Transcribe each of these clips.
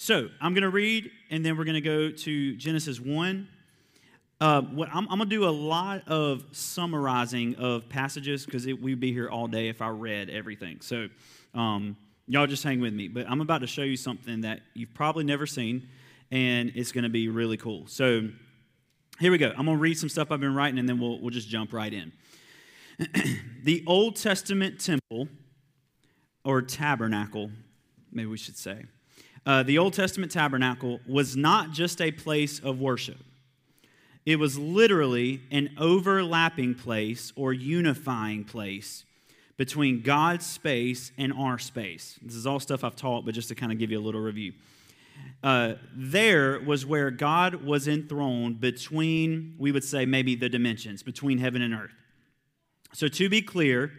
so I'm going to read, and then we're going to go to Genesis 1. Uh, what I'm, I'm going to do a lot of summarizing of passages because we'd be here all day if I read everything. So um, y'all just hang with me. But I'm about to show you something that you've probably never seen, and it's going to be really cool. So here we go. I'm going to read some stuff I've been writing, and then we'll, we'll just jump right in. the Old Testament temple, or tabernacle, maybe we should say, uh, the Old Testament tabernacle was not just a place of worship. It was literally an overlapping place or unifying place between God's space and our space. This is all stuff I've taught, but just to kind of give you a little review. Uh, there was where God was enthroned between, we would say, maybe the dimensions, between heaven and earth. So, to be clear,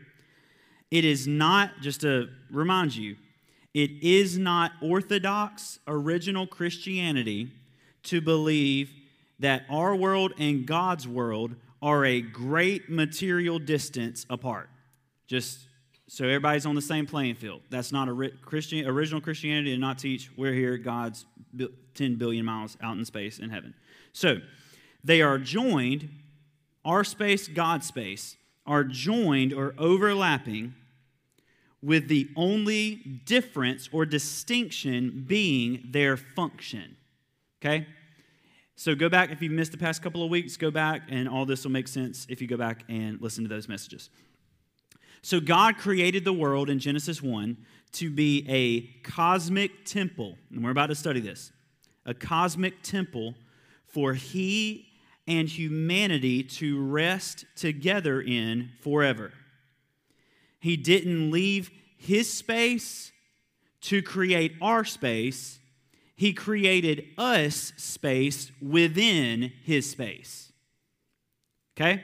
it is not, just to remind you, it is not orthodox original Christianity to believe that our world and God's world are a great material distance apart. Just so everybody's on the same playing field. That's not a Christian original Christianity to not teach we're here God's 10 billion miles out in space in heaven. So, they are joined our space, God's space are joined or overlapping with the only difference or distinction being their function. Okay? So go back, if you've missed the past couple of weeks, go back, and all this will make sense if you go back and listen to those messages. So God created the world in Genesis 1 to be a cosmic temple, and we're about to study this a cosmic temple for He and humanity to rest together in forever. He didn't leave his space to create our space, he created us space within his space. Okay?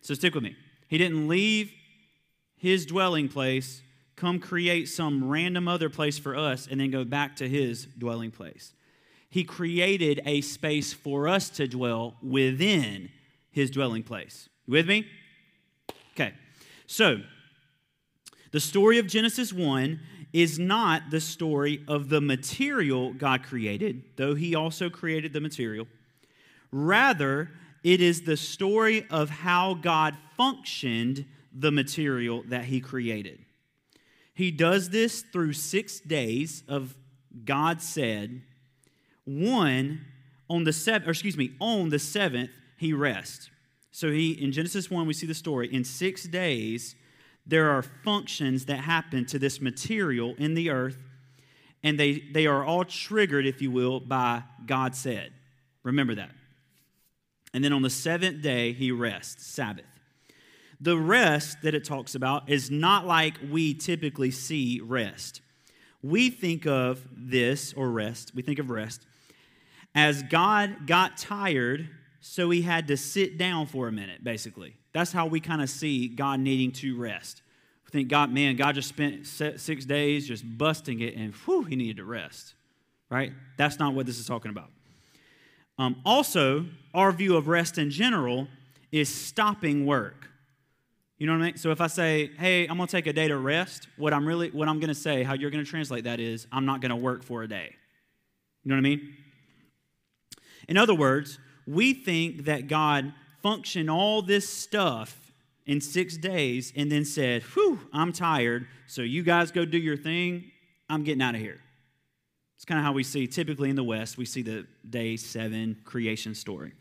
So stick with me. He didn't leave his dwelling place, come create some random other place for us, and then go back to his dwelling place. He created a space for us to dwell within his dwelling place. You with me? Okay. So, the story of Genesis 1 is not the story of the material God created, though He also created the material. Rather, it is the story of how God functioned the material that He created. He does this through six days of God said, one on the seventh, or excuse me, on the seventh, he rests. So he in Genesis 1, we see the story. In six days, there are functions that happen to this material in the earth, and they, they are all triggered, if you will, by God said. Remember that. And then on the seventh day, he rests, Sabbath. The rest that it talks about is not like we typically see rest. We think of this, or rest, we think of rest, as God got tired, so he had to sit down for a minute, basically. That's how we kind of see God needing to rest. We think, God, man, God just spent six days just busting it, and whew, he needed to rest, right? That's not what this is talking about. Um, also, our view of rest in general is stopping work. You know what I mean? So if I say, "Hey, I'm going to take a day to rest," what I'm really what I'm going to say, how you're going to translate that is, I'm not going to work for a day. You know what I mean? In other words, we think that God functioned all this stuff in six days and then said, Whew, I'm tired, so you guys go do your thing. I'm getting out of here. It's kind of how we see, typically in the West, we see the day seven creation story.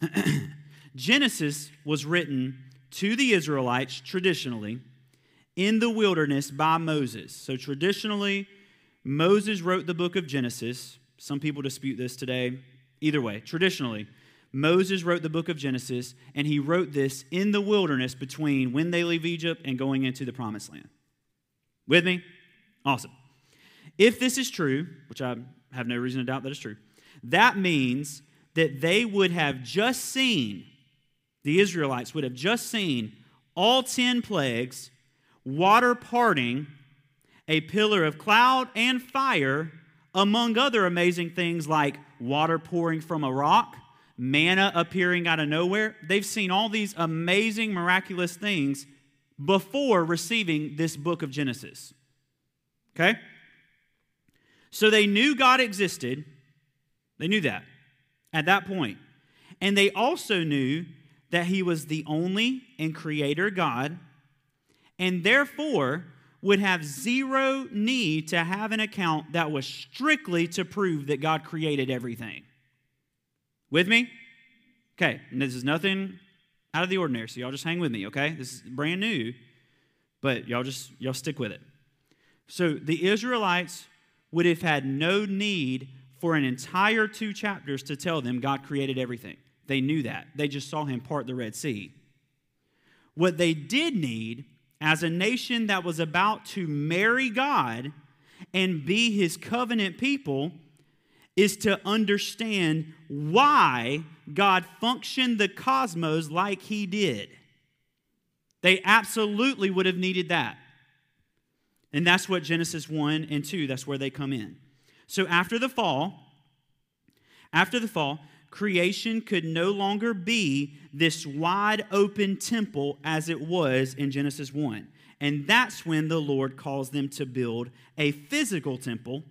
Genesis was written to the Israelites traditionally in the wilderness by Moses. So, traditionally, Moses wrote the book of Genesis. Some people dispute this today. Either way, traditionally, Moses wrote the book of Genesis, and he wrote this in the wilderness between when they leave Egypt and going into the promised land. With me? Awesome. If this is true, which I have no reason to doubt that it's true, that means that they would have just seen, the Israelites would have just seen all 10 plagues, water parting, a pillar of cloud and fire, among other amazing things like water pouring from a rock, manna appearing out of nowhere. They've seen all these amazing, miraculous things before receiving this book of Genesis. Okay? So they knew God existed. They knew that at that point. And they also knew that he was the only and creator God, and therefore would have zero need to have an account that was strictly to prove that God created everything. With me? Okay, and this is nothing out of the ordinary, so y'all just hang with me, okay? This is brand new, but y'all just y'all stick with it. So the Israelites would have had no need for an entire two chapters to tell them God created everything. They knew that. They just saw him part the Red Sea. What they did need, as a nation that was about to marry God and be his covenant people, is to understand why God functioned the cosmos like he did. They absolutely would have needed that. And that's what Genesis 1 and 2, that's where they come in. So after the fall, after the fall, creation could no longer be this wide open temple as it was in Genesis 1. And that's when the Lord calls them to build a physical temple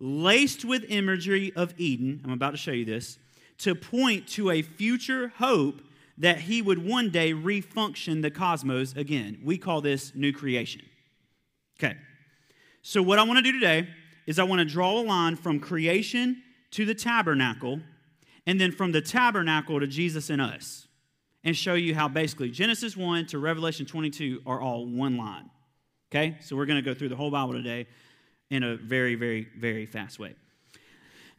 laced with imagery of Eden. I'm about to show you this to point to a future hope that he would one day refunction the cosmos again. We call this new creation. Okay. So, what I want to do today is I want to draw a line from creation to the tabernacle, and then from the tabernacle to Jesus and us, and show you how basically Genesis 1 to Revelation 22 are all one line. Okay? So we're going to go through the whole Bible today in a very, very, very fast way.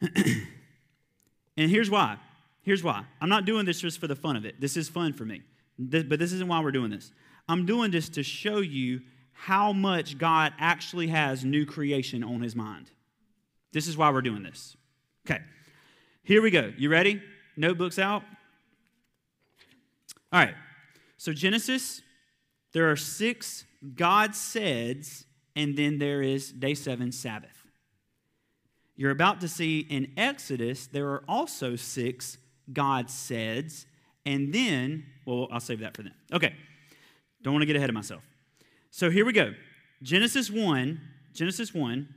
and here's why. Here's why. I'm not doing this just for the fun of it. This is fun for me. This, but this isn't why we're doing this. I'm doing this to show you how much God actually has new creation on his mind. This is why we're doing this. Okay, here we go. You ready? Notebooks out? All right, so Genesis, there are six God saids, and then there is day seven, Sabbath. You're about to see in Exodus, there are also six God saids, and then, well, I'll save that for then. Okay, don't want to get ahead of myself. So here we go. Genesis 1, Genesis 1,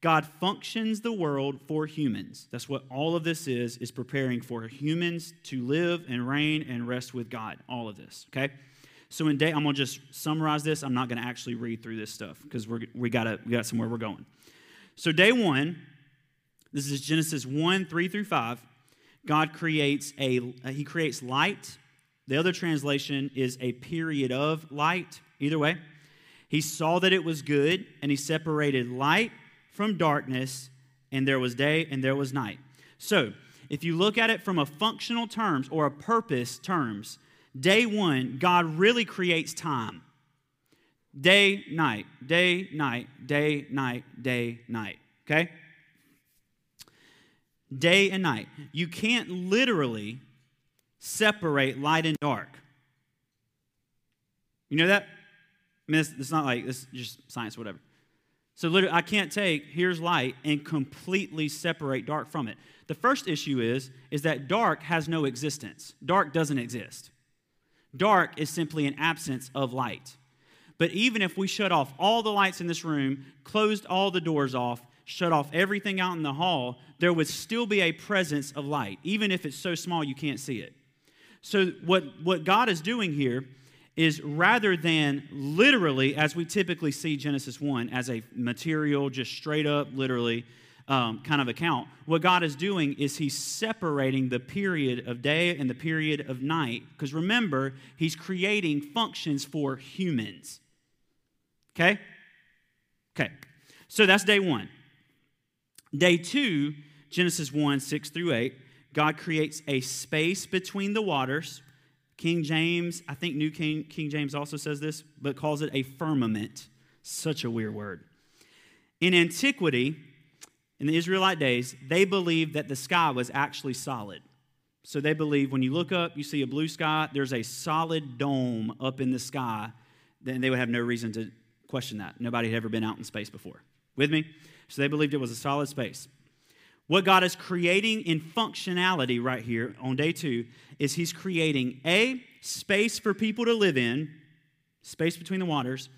God functions the world for humans. That's what all of this is, is preparing for humans to live and reign and rest with God. All of this, okay? So in day, I'm gonna just summarize this. I'm not gonna actually read through this stuff because we're we gotta we got somewhere we're going. So day one, this is Genesis 1, 3 through 5. God creates a he creates light. The other translation is a period of light. Either way. He saw that it was good, and he separated light from darkness, and there was day and there was night. So, if you look at it from a functional terms or a purpose terms, day one, God really creates time. Day, night, day, night, day, night, day, night. Okay? Day and night. You can't literally separate light and dark. You know that? I mean, it's, it's not like it's just science, whatever. So literally, I can't take here's light and completely separate dark from it. The first issue is is that dark has no existence. Dark doesn't exist. Dark is simply an absence of light. But even if we shut off all the lights in this room, closed all the doors off, shut off everything out in the hall, there would still be a presence of light, even if it's so small you can't see it. So, what, what God is doing here is rather than literally, as we typically see Genesis 1 as a material, just straight up, literally um, kind of account, what God is doing is He's separating the period of day and the period of night. Because remember, He's creating functions for humans. Okay? Okay. So that's day one. Day two, Genesis 1 6 through 8, God creates a space between the waters King James, I think New King, King James also says this, but calls it a firmament. Such a weird word. In antiquity, in the Israelite days, they believed that the sky was actually solid. So they believe when you look up, you see a blue sky, there's a solid dome up in the sky, then they would have no reason to question that. Nobody had ever been out in space before. With me? So they believed it was a solid space. What God is creating in functionality right here on day two is He's creating A, space for people to live in, space between the waters,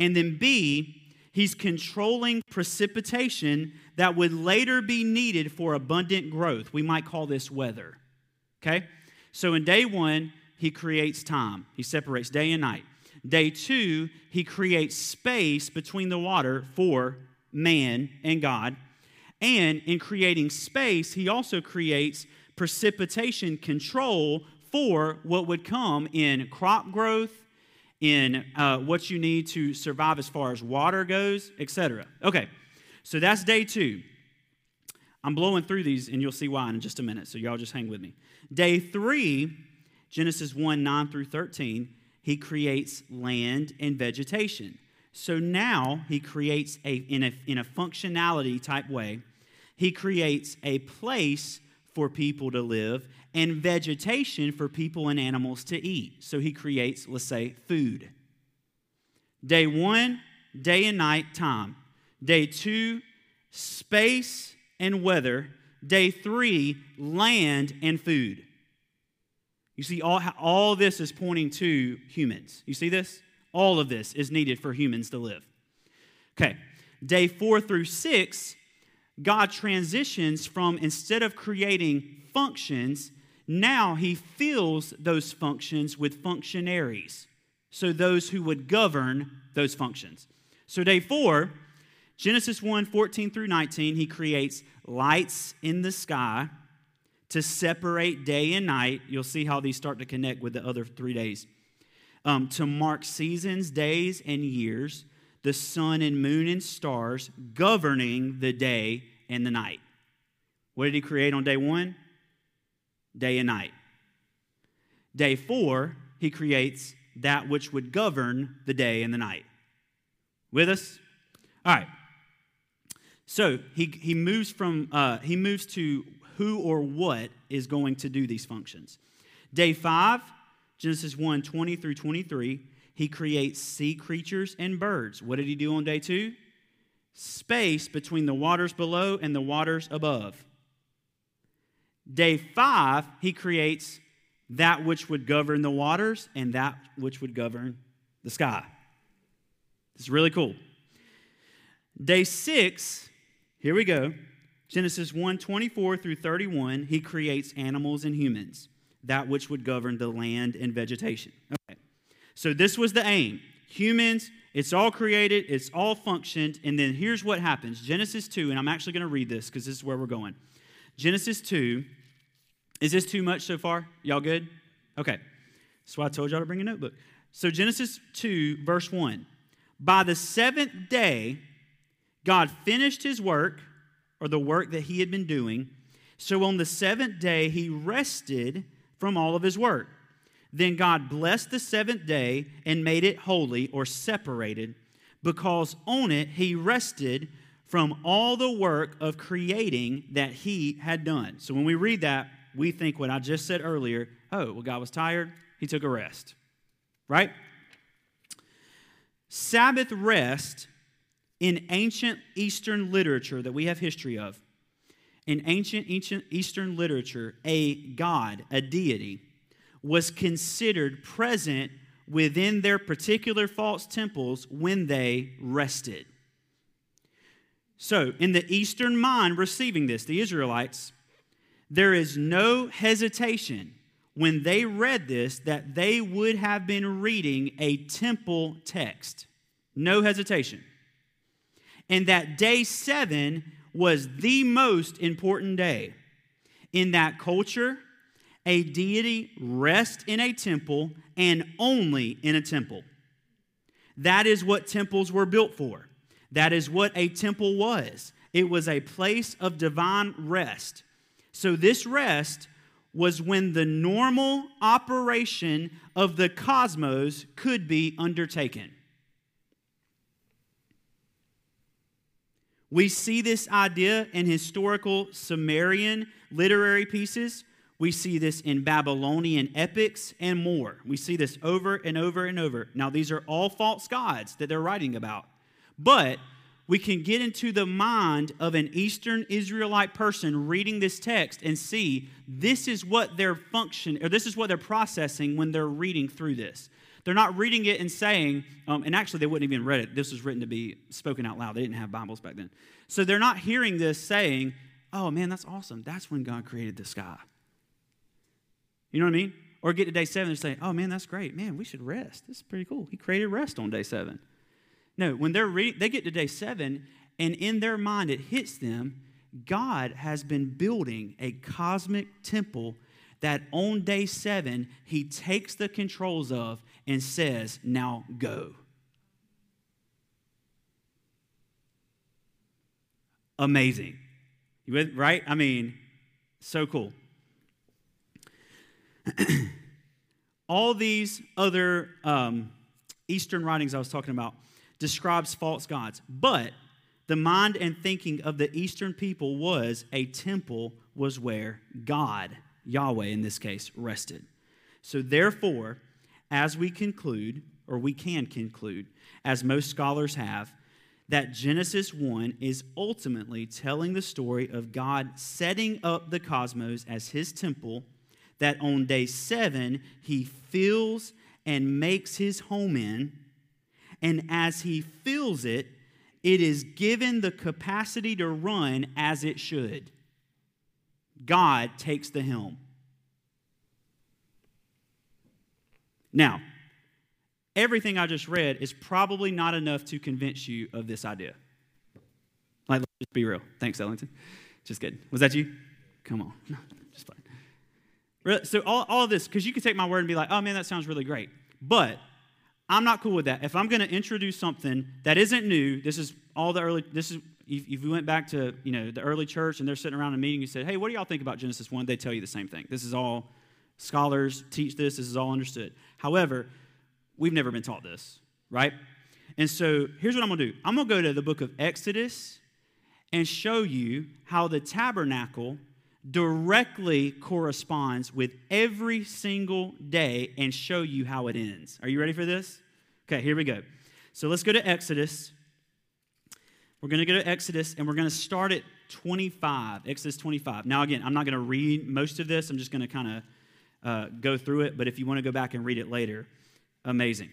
and then B, He's controlling precipitation that would later be needed for abundant growth. We might call this weather. Okay? So in day one, he creates time, he separates day and night. Day two, he creates space between the water for man and God. And in creating space, he also creates precipitation control for what would come in crop growth in uh, what you need to survive as far as water goes, etc. Okay, so that's day two. I'm blowing through these, and you'll see why in just a minute, so y'all just hang with me. Day three, Genesis 1 9 through 13, he creates land and vegetation. So now he creates a in, a, in a functionality type way, he creates a place for people to live and vegetation for people and animals to eat. So he creates, let's say, food. Day one, day and night time. Day two, space and weather. Day three, land and food. You see, all, all this is pointing to humans. You see this? All of this is needed for humans to live. Okay, day four through six, God transitions from instead of creating functions, now he fills those functions with functionaries. So those who would govern those functions. So day four, Genesis 1 14 through 19, he creates lights in the sky to separate day and night. You'll see how these start to connect with the other three days. Um, to mark seasons, days, and years, the sun and moon and stars governing the day and the night. What did he create on day one? day and night. Day four, he creates that which would govern the day and the night. With us? All right. So he, he moves from uh, he moves to who or what is going to do these functions. Day five, Genesis 1, 20 through 23, he creates sea creatures and birds. What did he do on day two? Space between the waters below and the waters above. Day five, he creates that which would govern the waters and that which would govern the sky. It's really cool. Day six, here we go. Genesis 1 24 through 31, he creates animals and humans, that which would govern the land and vegetation. So this was the aim. Humans, it's all created, it's all functioned, and then here's what happens Genesis 2, and I'm actually going to read this because this is where we're going. Genesis 2. Is this too much so far? Y'all good? Okay. That's why I told y'all to bring a notebook. So, Genesis 2, verse 1. By the seventh day, God finished his work, or the work that he had been doing. So, on the seventh day, he rested from all of his work. Then God blessed the seventh day and made it holy or separated, because on it he rested from all the work of creating that he had done. So when we read that, we think what I just said earlier oh, well, God was tired, he took a rest. Right? Sabbath rest in ancient Eastern literature that we have history of, in ancient, ancient Eastern literature, a god, a deity, was considered present within their particular false temples when they rested. So, in the Eastern mind receiving this, the Israelites, there is no hesitation when they read this that they would have been reading a temple text. No hesitation. And that day seven was the most important day. In that culture, a deity rests in a temple and only in a temple. That is what temples were built for. That is what a temple was it was a place of divine rest. So, this rest was when the normal operation of the cosmos could be undertaken. We see this idea in historical Sumerian literary pieces. We see this in Babylonian epics and more. We see this over and over and over. Now, these are all false gods that they're writing about. But we can get into the mind of an Eastern Israelite person reading this text and see this is what their function or this is what they're processing when they're reading through this. They're not reading it and saying, um, and actually, they wouldn't even read it. This was written to be spoken out loud. They didn't have Bibles back then. So they're not hearing this saying, oh man, that's awesome. That's when God created the sky. You know what I mean? Or get to day seven and say, oh man, that's great. Man, we should rest. This is pretty cool. He created rest on day seven. No, when they're re- they get to day seven, and in their mind it hits them, God has been building a cosmic temple that on day seven, he takes the controls of and says, Now go. Amazing. Right? I mean, so cool. All these other um, Eastern writings I was talking about describes false gods, but the mind and thinking of the Eastern people was a temple was where God Yahweh in this case, rested. So, therefore, as we conclude, or we can conclude, as most scholars have, that Genesis 1 is ultimately telling the story of God setting up the cosmos as his temple, that on day seven, he fills and makes his home in. And as he fills it, it is given the capacity to run as it should. God takes the helm. Now, everything I just read is probably not enough to convince you of this idea. Like, let's just be real. Thanks, Ellington. Just kidding. Was that you? Come on. No. So, all, all this, because you can take my word and be like, oh man, that sounds really great. But I'm not cool with that. If I'm going to introduce something that isn't new, this is all the early, this is if, if you went back to you know the early church and they're sitting around a meeting, you said, "Hey, what do y'all think about Genesis one?" They tell you the same thing. This is all scholars teach this. This is all understood. However, we've never been taught this, right? And so here's what I'm gonna do. I'm gonna go to the book of Exodus and show you how the tabernacle directly corresponds with every single day and show you how it ends. Are you ready for this? Okay, here we go. So let's go to Exodus we're going to go to Exodus and we're going to start at 25, Exodus 25. Now, again, I'm not going to read most of this, I'm just going to kind of uh, go through it, but if you want to go back and read it later, amazing.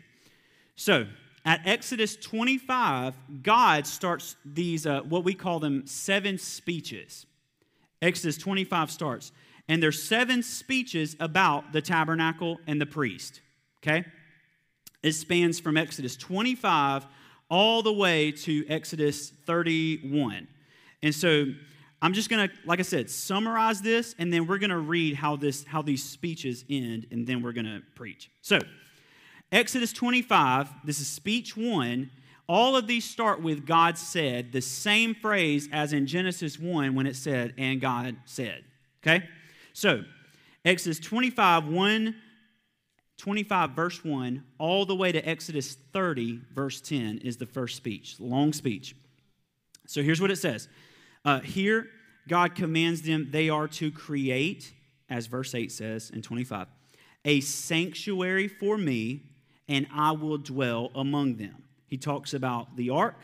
So, at Exodus 25, God starts these, uh, what we call them, seven speeches. Exodus 25 starts, and there's seven speeches about the tabernacle and the priest, okay? It spans from Exodus 25 all the way to Exodus 31. And so I'm just going to, like I said, summarize this, and then we're going to read how, this, how these speeches end, and then we're going to preach. So, Exodus 25, this is speech one. All of these start with God said, the same phrase as in Genesis 1 when it said, and God said. Okay? So, Exodus 25, 1 25, verse 1, all the way to Exodus 30, verse 10, is the first speech, long speech. So here's what it says uh, Here, God commands them, they are to create, as verse 8 says in 25, a sanctuary for me, and I will dwell among them. He talks about the ark,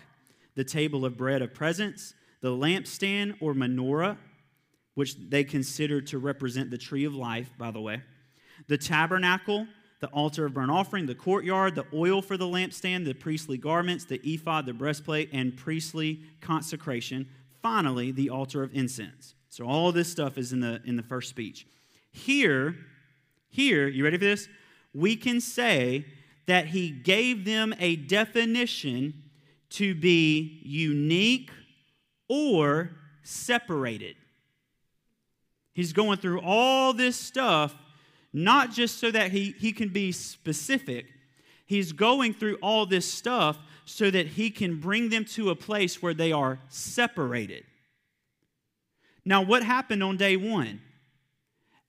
the table of bread of presence, the lampstand or menorah, which they consider to represent the tree of life, by the way, the tabernacle the altar of burnt offering, the courtyard, the oil for the lampstand, the priestly garments, the ephod, the breastplate, and priestly consecration. Finally, the altar of incense. So all this stuff is in the in the first speech. Here, here, you ready for this? We can say that he gave them a definition to be unique or separated. He's going through all this stuff not just so that he, he can be specific, he's going through all this stuff so that he can bring them to a place where they are separated. Now, what happened on day one?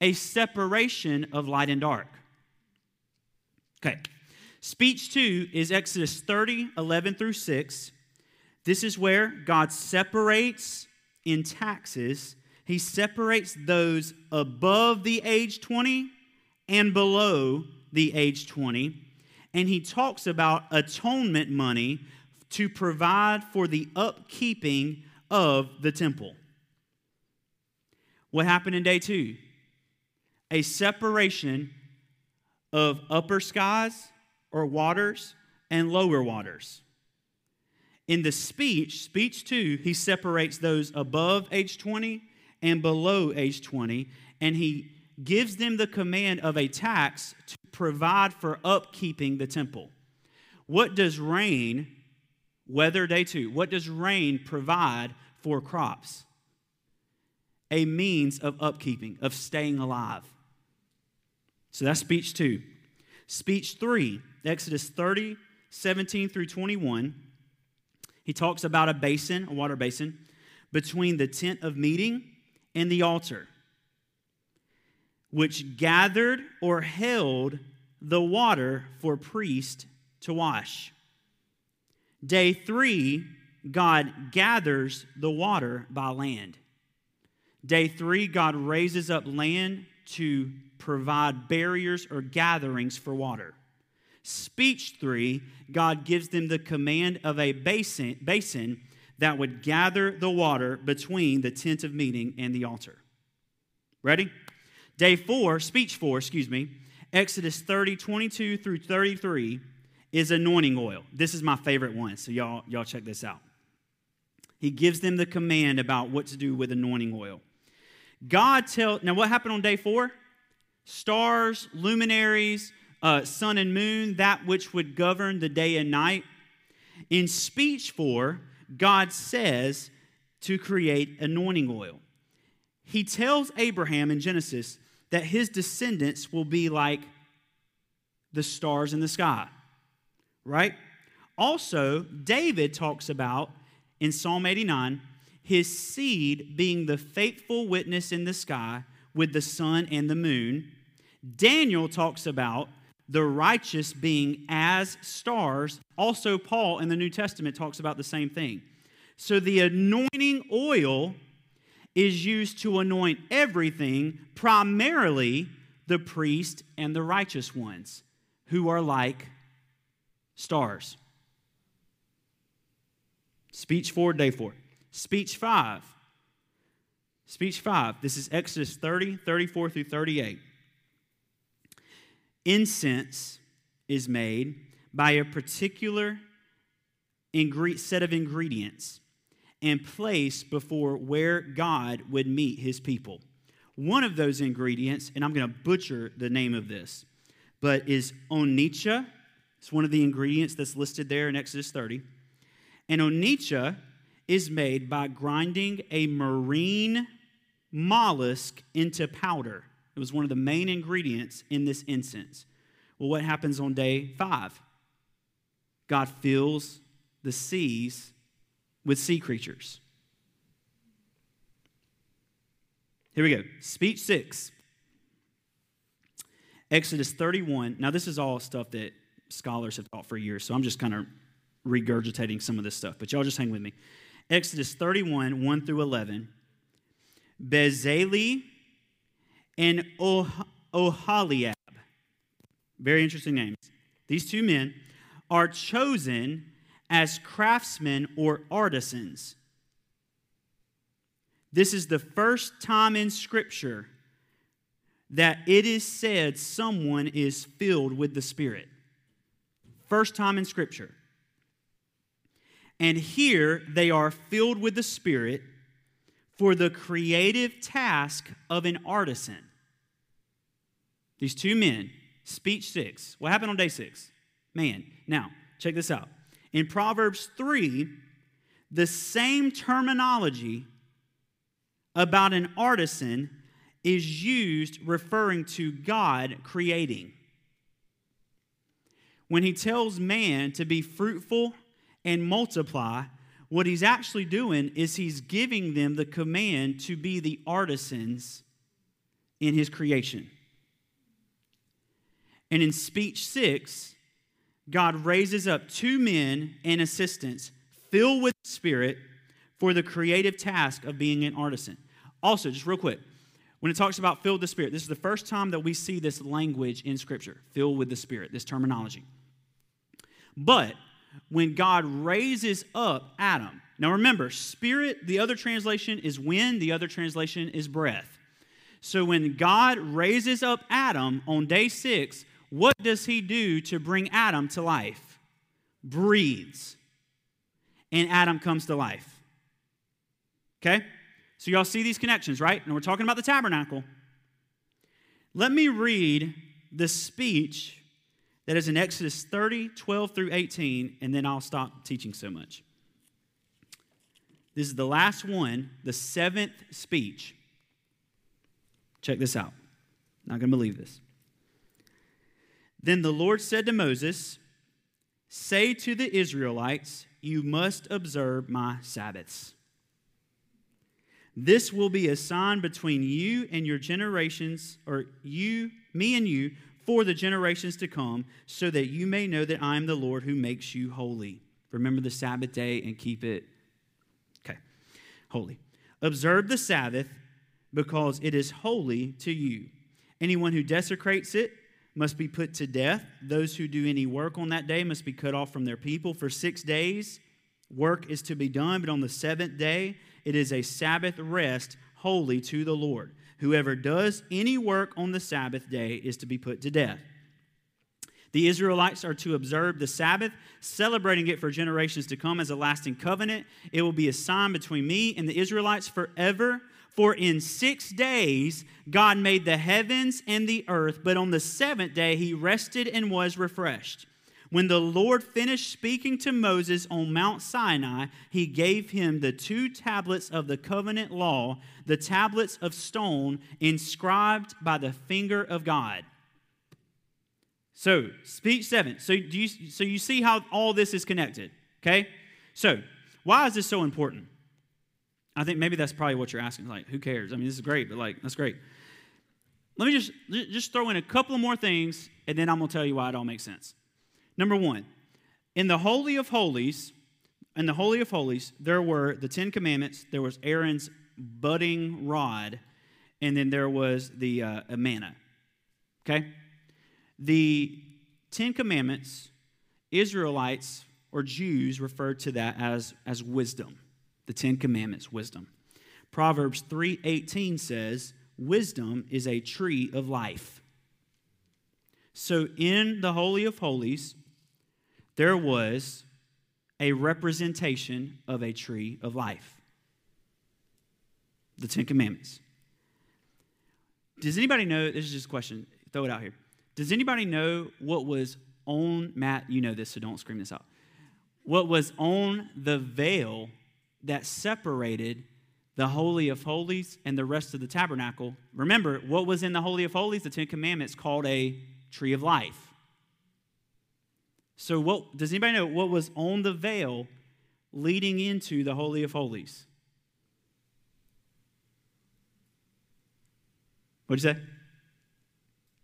A separation of light and dark. Okay. Speech two is Exodus 30, 11 through 6. This is where God separates in taxes. He separates those above the age 20 and below the age 20. And he talks about atonement money to provide for the upkeeping of the temple. What happened in day two? A separation of upper skies or waters and lower waters. In the speech, speech two, he separates those above age 20 and below age 20, and he gives them the command of a tax to provide for upkeeping the temple. What does rain, weather day two, what does rain provide for crops? A means of upkeeping, of staying alive. So that's speech two. Speech three, Exodus 30, 17 through 21. He talks about a basin, a water basin, between the tent of meeting and the altar, which gathered or held the water for priest to wash. Day three, God gathers the water by land. Day three, God raises up land to provide barriers or gatherings for water. Speech three, God gives them the command of a basin, basin that would gather the water between the tent of meeting and the altar. Ready? Day four, speech four, excuse me, Exodus 30, 22 through 33 is anointing oil. This is my favorite one, so y'all, y'all check this out. He gives them the command about what to do with anointing oil. God tell now what happened on day four? Stars, luminaries, uh, sun and moon, that which would govern the day and night. In speech four, God says to create anointing oil. He tells Abraham in Genesis that his descendants will be like the stars in the sky, right? Also, David talks about in Psalm 89 his seed being the faithful witness in the sky with the sun and the moon. Daniel talks about the righteous being as stars. Also, Paul in the New Testament talks about the same thing. So, the anointing oil is used to anoint everything, primarily the priest and the righteous ones, who are like stars. Speech four, day four. Speech five. Speech five. This is Exodus 30, 34 through 38. Incense is made by a particular set of ingredients and placed before where God would meet his people. One of those ingredients, and I'm going to butcher the name of this, but is onycha. It's one of the ingredients that's listed there in Exodus 30. And onycha is made by grinding a marine mollusk into powder. It was one of the main ingredients in this incense. Well, what happens on day five? God fills the seas with sea creatures. Here we go. Speech six. Exodus 31. Now, this is all stuff that scholars have taught for years, so I'm just kind of regurgitating some of this stuff, but y'all just hang with me. Exodus 31, 1 through 11. Bezalel and oh- Oholiab. Very interesting names. These two men are chosen as craftsmen or artisans. This is the first time in Scripture that it is said someone is filled with the Spirit. First time in Scripture. And here they are filled with the Spirit for the creative task of an artisan. These two men, speech six. What happened on day six? Man. Now, check this out. In Proverbs 3, the same terminology about an artisan is used referring to God creating. When he tells man to be fruitful and multiply, what he's actually doing is he's giving them the command to be the artisans in his creation. And in speech six, God raises up two men and assistants filled with Spirit for the creative task of being an artisan. Also, just real quick, when it talks about filled with the Spirit, this is the first time that we see this language in Scripture filled with the Spirit, this terminology. But when God raises up Adam, now remember, spirit, the other translation is wind, the other translation is breath. So when God raises up Adam on day six, what does he do to bring Adam to life? Breathes. And Adam comes to life. Okay? So, y'all see these connections, right? And we're talking about the tabernacle. Let me read the speech that is in Exodus 30, 12 through 18, and then I'll stop teaching so much. This is the last one, the seventh speech. Check this out. Not going to believe this. Then the Lord said to Moses, Say to the Israelites, You must observe my Sabbaths. This will be a sign between you and your generations, or you, me and you, for the generations to come, so that you may know that I am the Lord who makes you holy. Remember the Sabbath day and keep it okay, holy. Observe the Sabbath because it is holy to you. Anyone who desecrates it must be put to death. Those who do any work on that day must be cut off from their people. For six days, work is to be done, but on the seventh day, it is a Sabbath rest holy to the Lord. Whoever does any work on the Sabbath day is to be put to death. The Israelites are to observe the Sabbath, celebrating it for generations to come as a lasting covenant. It will be a sign between me and the Israelites forever. For in six days God made the heavens and the earth, but on the seventh day he rested and was refreshed. When the Lord finished speaking to Moses on Mount Sinai, he gave him the two tablets of the covenant law, the tablets of stone inscribed by the finger of God. So, speech seven. So, do you, so you see how all this is connected, okay? So, why is this so important? I think maybe that's probably what you're asking. Like, who cares? I mean, this is great, but like, that's great. Let me just just throw in a couple more things, and then I'm gonna tell you why it all makes sense. Number one, in the Holy of Holies, in the Holy of Holies, there were the Ten Commandments, there was Aaron's budding rod, and then there was the uh, manna. Okay? The Ten Commandments, Israelites or Jews referred to that as, as wisdom. The Ten Commandments, wisdom. Proverbs 3:18 says, "Wisdom is a tree of life." So in the Holy of Holies, there was a representation of a tree of life the Ten Commandments. Does anybody know? This is just a question. Throw it out here. Does anybody know what was on, Matt, you know this, so don't scream this out. What was on the veil that separated the Holy of Holies and the rest of the tabernacle? Remember, what was in the Holy of Holies? The Ten Commandments called a tree of life. So, what does anybody know what was on the veil leading into the Holy of Holies? What'd you say?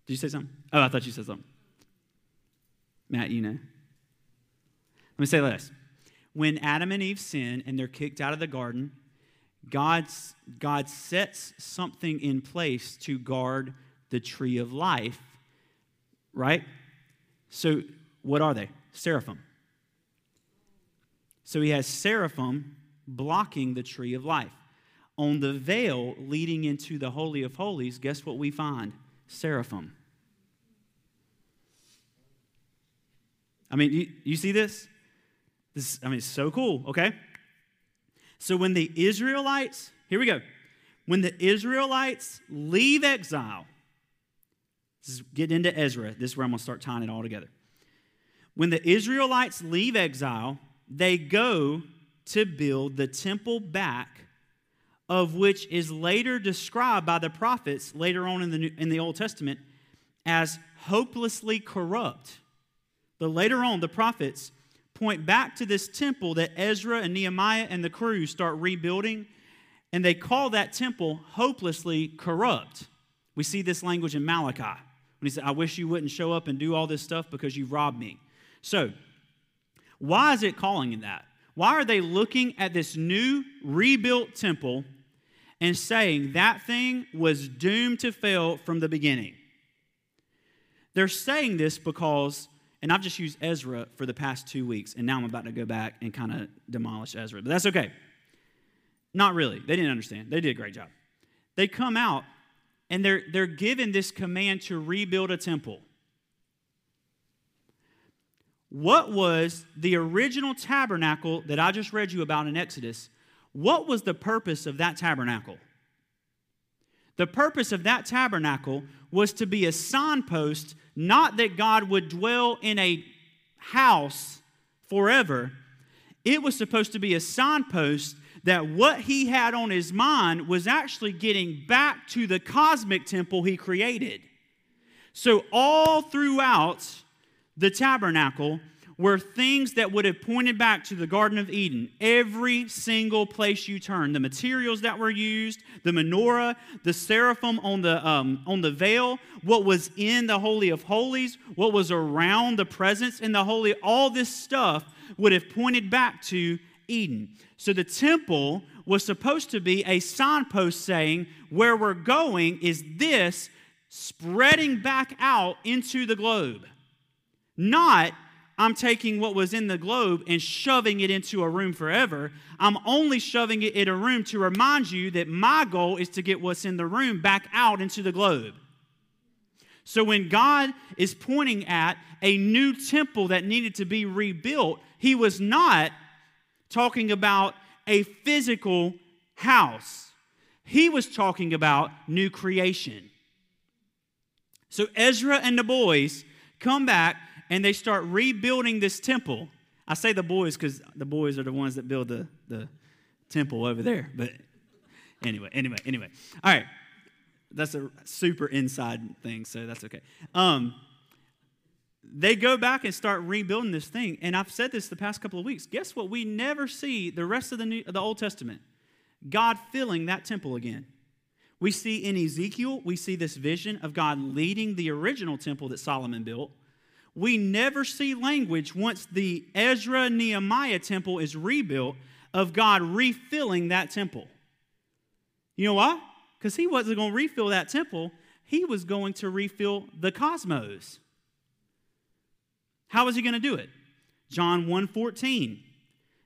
Did you say something? Oh, I thought you said something. Matt, you know. Let me say this. When Adam and Eve sin and they're kicked out of the garden, God's, God sets something in place to guard the tree of life, right? So what are they? Seraphim. So he has seraphim blocking the tree of life. On the veil leading into the Holy of Holies, guess what we find? Seraphim. I mean, you, you see this? This, I mean, it's so cool, okay? So when the Israelites, here we go. When the Israelites leave exile, this is getting into Ezra. This is where I'm going to start tying it all together. When the Israelites leave exile, they go to build the temple back, of which is later described by the prophets later on in the, New, in the Old Testament as hopelessly corrupt. But later on, the prophets point back to this temple that Ezra and Nehemiah and the crew start rebuilding, and they call that temple hopelessly corrupt. We see this language in Malachi when he said, I wish you wouldn't show up and do all this stuff because you've robbed me. So, why is it calling it that? Why are they looking at this new rebuilt temple and saying that thing was doomed to fail from the beginning? They're saying this because, and I've just used Ezra for the past two weeks, and now I'm about to go back and kind of demolish Ezra, but that's okay. Not really. They didn't understand. They did a great job. They come out and they're, they're given this command to rebuild a temple. what was the original tabernacle that I just read you about in Exodus? What was the purpose of that tabernacle? The purpose of that tabernacle was to be a signpost, not that God would dwell in a house forever. It was supposed to be a signpost that what he had on his mind was actually getting back to the cosmic temple he created. So, all throughout the tabernacle were things that would have pointed back to the Garden of Eden. Every single place you turn, the materials that were used, the menorah, the seraphim on the, um, on the veil, what was in the Holy of Holies, what was around the presence in the Holy, all this stuff would have pointed back to Eden. So the temple was supposed to be a signpost saying, where we're going is this spreading back out into the globe. Not, I'm taking what was in the globe and shoving it into a room forever. I'm only shoving it in a room to remind you that my goal is to get what's in the room back out into the globe. So when God is pointing at a new temple that needed to be rebuilt, he was not talking about a physical house. He was talking about new creation. So Ezra and the boys come back and they start rebuilding this temple. I say the boys because the boys are the ones that build the, the temple over there. But anyway, anyway, anyway. All right. That's a super inside thing, so that's okay. Um, they go back and start rebuilding this thing. And I've said this the past couple of weeks. Guess what? We never see the rest of the, New, the Old Testament God filling that temple again. We see in Ezekiel, we see this vision of God leading the original temple that Solomon built we never see language once the Ezra Nehemiah temple is rebuilt of God refilling that temple. You know why? Because he wasn't going to refill that temple, he was going to refill the cosmos. How was he going to do it? John 1:14.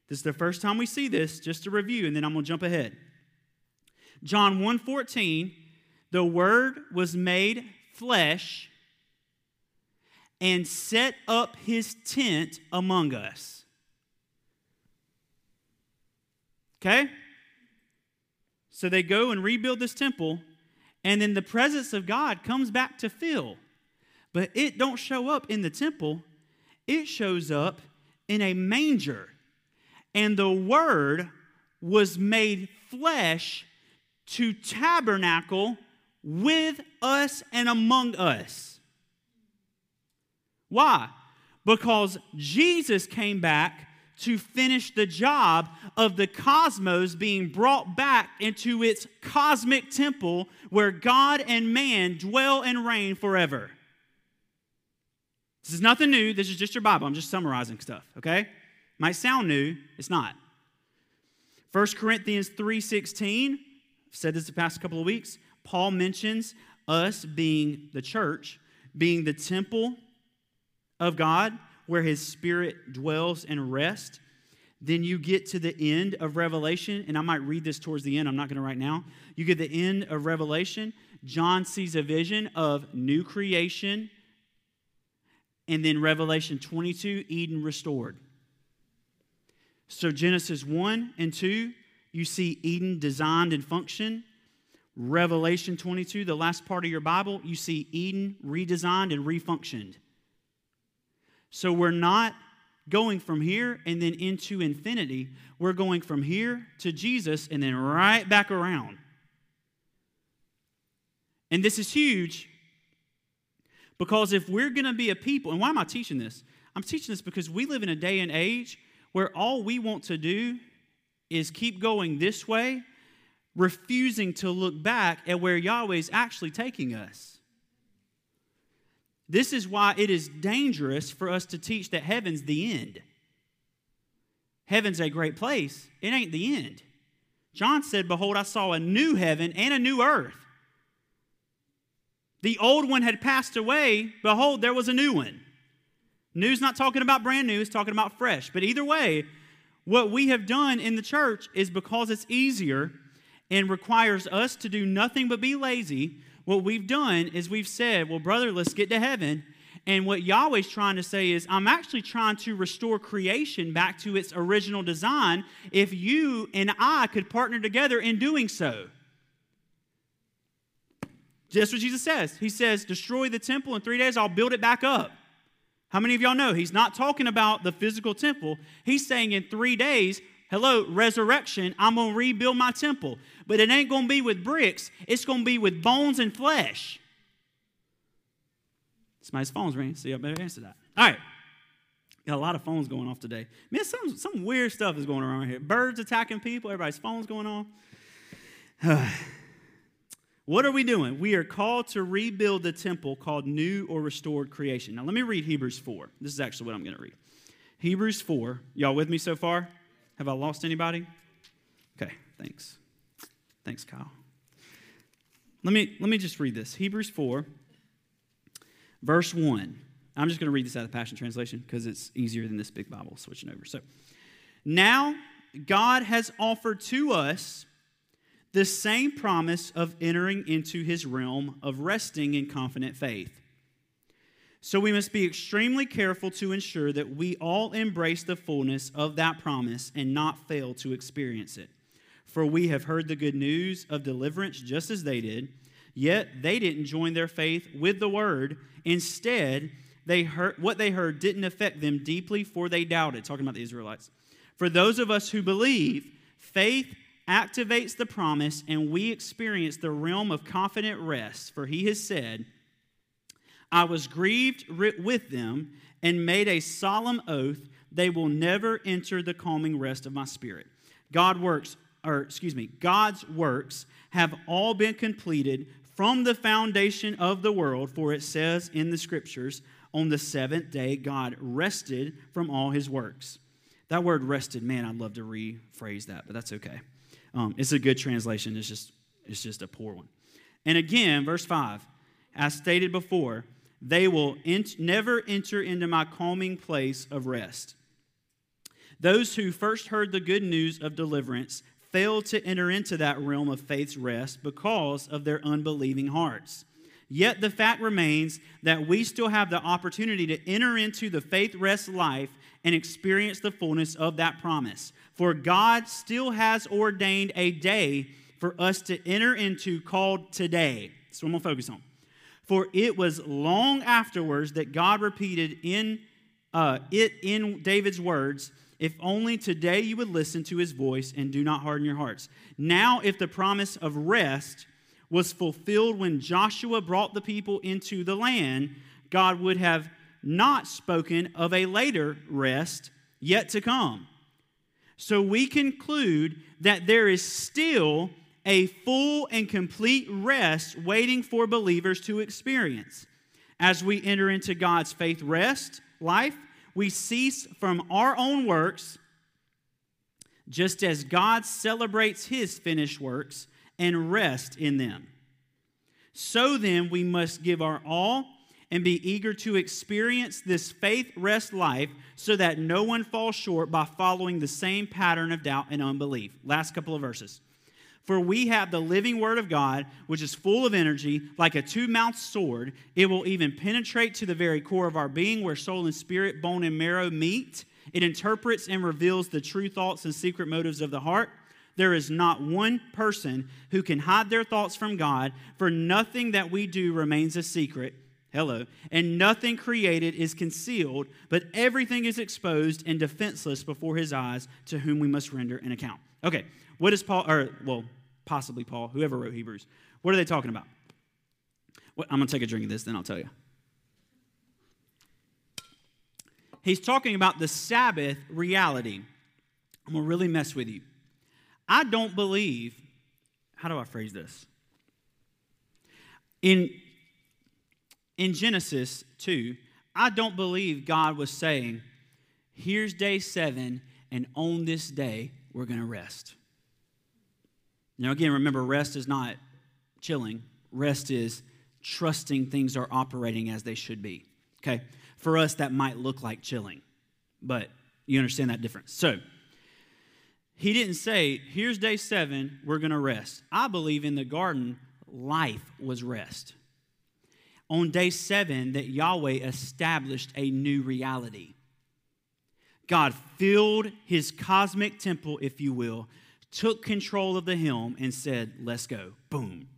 This is the first time we see this, just to review, and then I'm going to jump ahead. John 1:14, the word was made flesh and set up his tent among us. Okay? So they go and rebuild this temple, and then the presence of God comes back to fill. But it don't show up in the temple, it shows up in a manger. And the word was made flesh to tabernacle with us and among us. Why? Because Jesus came back to finish the job of the cosmos being brought back into its cosmic temple where God and man dwell and reign forever. This is nothing new. This is just your Bible. I'm just summarizing stuff, okay? Might sound new, it's not. 1 Corinthians 3:16, I've said this the past couple of weeks. Paul mentions us being the church, being the temple of God, where his spirit dwells and rests. Then you get to the end of Revelation, and I might read this towards the end, I'm not going to right now. You get the end of Revelation. John sees a vision of new creation, and then Revelation 22, Eden restored. So, Genesis 1 and 2, you see Eden designed and function. Revelation 22, the last part of your Bible, you see Eden redesigned and refunctioned. So we're not going from here and then into infinity. We're going from here to Jesus and then right back around. And this is huge because if we're going to be a people, and why am I teaching this? I'm teaching this because we live in a day and age where all we want to do is keep going this way, refusing to look back at where Yahweh is actually taking us. This is why it is dangerous for us to teach that heaven's the end. Heaven's a great place, it ain't the end. John said, Behold, I saw a new heaven and a new earth. The old one had passed away. Behold, there was a new one. New's not talking about brand new, it's talking about fresh. But either way, what we have done in the church is because it's easier and requires us to do nothing but be lazy, what we've done is we've said, well, brother, let's get to heaven. And what Yahweh's trying to say is, I'm actually trying to restore creation back to its original design if you and I could partner together in doing so. Just what Jesus says. He says, Destroy the temple in three days, I'll build it back up. How many of y'all know he's not talking about the physical temple? He's saying in three days, hello, resurrection, I'm going to rebuild my temple. But it ain't going to be with bricks, it's going to be with bones and flesh. Somebody's phone's ringing, so you better answer that. All right. Got a lot of phones going off today. Man, some, some weird stuff is going on here. Birds attacking people, everybody's phone's going off. what are we doing? We are called to rebuild the temple called new or restored creation. Now, let me read Hebrews 4. This is actually what I'm going to read. Hebrews 4. Y'all with me so far? Have I lost anybody? Okay, thanks. Thanks, Kyle. Let me, let me just read this. Hebrews 4 Verse 1. I'm just going to read this out of the Passion Translation because it's easier than this big Bible switching over. So, now God has offered to us the same promise of entering into his realm of resting in confident faith. So we must be extremely careful to ensure that we all embrace the fullness of that promise and not fail to experience it. For we have heard the good news of deliverance just as they did Yet they didn't join their faith with the word. Instead, they heard, what they heard didn't affect them deeply, for they doubted. Talking about the Israelites. For those of us who believe, faith activates the promise, and we experience the realm of confident rest. For he has said, I was grieved with them and made a solemn oath they will never enter the calming rest of my spirit. God works, or excuse me, God's works have all been completed from the foundation of the world, for it says in the scriptures, on the seventh day, God rested from all his works. That word rested, man, I'd love to rephrase that, but that's okay. Um, it's a good translation, it's just, it's just a poor one. And again, verse 5, as stated before, they will ent- never enter into my calming place of rest. Those who first heard the good news of deliverance failed to enter into that realm of faith's rest because of their unbelieving hearts. Yet the fact remains that we still have the opportunity to enter into the faith rest life and experience the fullness of that promise. For God still has ordained a day for us to enter into called today. That's what I'm going to focus on. For it was long afterwards that God repeated in uh, it in David's words if only today you would listen to his voice and do not harden your hearts. Now, if the promise of rest was fulfilled when Joshua brought the people into the land, God would have not spoken of a later rest yet to come. So we conclude that there is still a full and complete rest waiting for believers to experience. As we enter into God's faith rest life, we cease from our own works, just as God celebrates his finished works and rest in them. So then, we must give our all and be eager to experience this faith rest life so that no one falls short by following the same pattern of doubt and unbelief. Last couple of verses. For we have the living word of God, which is full of energy, like a two mouthed sword. It will even penetrate to the very core of our being, where soul and spirit, bone and marrow meet. It interprets and reveals the true thoughts and secret motives of the heart. There is not one person who can hide their thoughts from God, for nothing that we do remains a secret. Hello. And nothing created is concealed, but everything is exposed and defenseless before his eyes, to whom we must render an account. Okay, what is Paul, or, well, possibly Paul, whoever wrote Hebrews. What are they talking about? What, I'm going to take a drink of this, then I'll tell you. He's talking about the Sabbath reality. I'm going to really mess with you. I don't believe, how do I phrase this? In, in Genesis 2, I don't believe God was saying, here's day seven, and on this day, we're going to rest. Now, again, remember, rest is not chilling, rest is trusting things are operating as they should be. Okay? For us, that might look like chilling, but you understand that difference. So, he didn't say, here's day seven, we're going to rest. I believe in the garden, life was rest. on day seven that Yahweh established a new reality. God filled his cosmic temple, if you will, took control of the helm, and said, Let's go. Boom.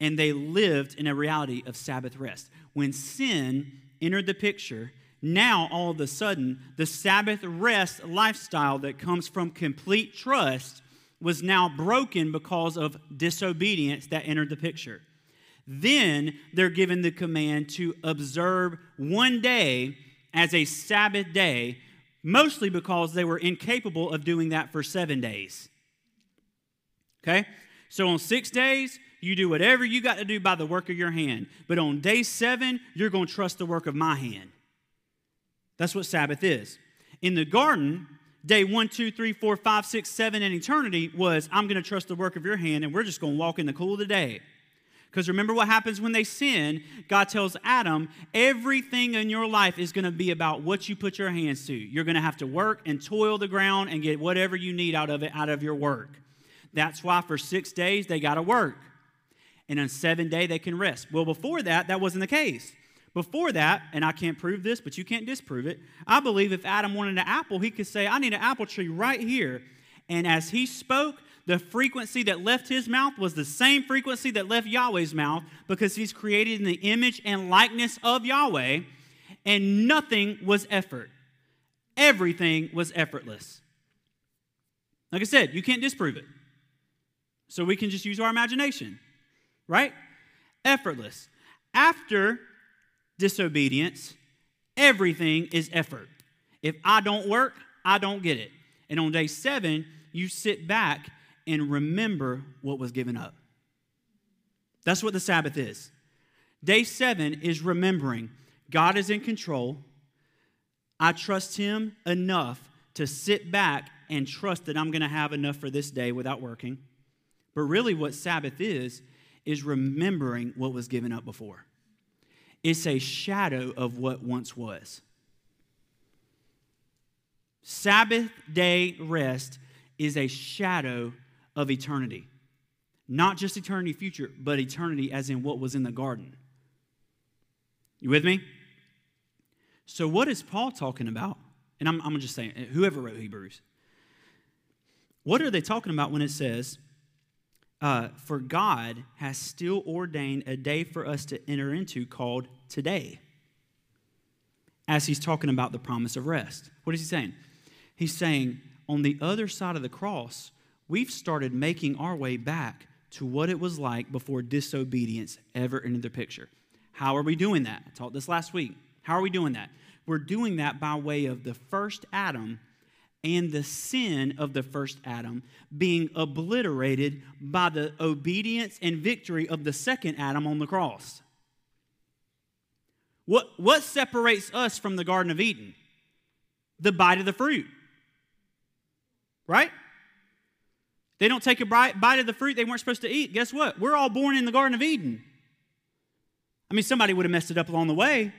And they lived in a reality of Sabbath rest. When sin entered the picture, now all of a sudden, the Sabbath rest lifestyle that comes from complete trust was now broken because of disobedience that entered the picture. Then they're given the command to observe one day as a Sabbath day, mostly because they were incapable of doing that for seven days. Okay? So on six days, you do whatever you got to do by the work of your hand. But on day seven, you're going to trust the work of my hand. That's what Sabbath is. In the garden, day one, two, three, four, five, six, seven, and eternity was I'm going to trust the work of your hand and we're just going to walk in the cool of the day. Because remember what happens when they sin? God tells Adam, everything in your life is going to be about what you put your hands to. You're going to have to work and toil the ground and get whatever you need out of it, out of your work. That's why for six days they got to work. And on seven day they can rest. Well, before that, that wasn't the case. Before that, and I can't prove this, but you can't disprove it, I believe if Adam wanted an apple, he could say, I need an apple tree right here. And as he spoke, the frequency that left his mouth was the same frequency that left Yahweh's mouth because he's created in the image and likeness of Yahweh, and nothing was effort. Everything was effortless. Like I said, you can't disprove it. So we can just use our imagination, right? Effortless. After disobedience, everything is effort. If I don't work, I don't get it. And on day seven, you sit back and remember what was given up. That's what the Sabbath is. Day seven is remembering God is in control. I trust Him enough to sit back and trust that I'm going to have enough for this day without working. But really, what Sabbath is, is remembering what was given up before. It's a shadow of what once was. Sabbath day rest is a shadow of eternity. Not just eternity future, but eternity as in what was in the garden. You with me? So, what is Paul talking about? And I'm, I'm just saying, whoever wrote Hebrews, what are they talking about when it says, uh, For God has still ordained a day for us to enter into called today? As he's talking about the promise of rest. What is he saying? He's saying, on the other side of the cross, we've started making our way back to what it was like before disobedience ever entered the picture. How are we doing that? I taught this last week. How are we doing that? We're doing that by way of the first Adam and the sin of the first Adam being obliterated by the obedience and victory of the second Adam on the cross. What, what separates us from the Garden of Eden? The bite of the fruit. Right? They don't take a bite of the fruit they weren't supposed to eat. Guess what? We're all born in the Garden of Eden. I mean, somebody would have messed it up along the way,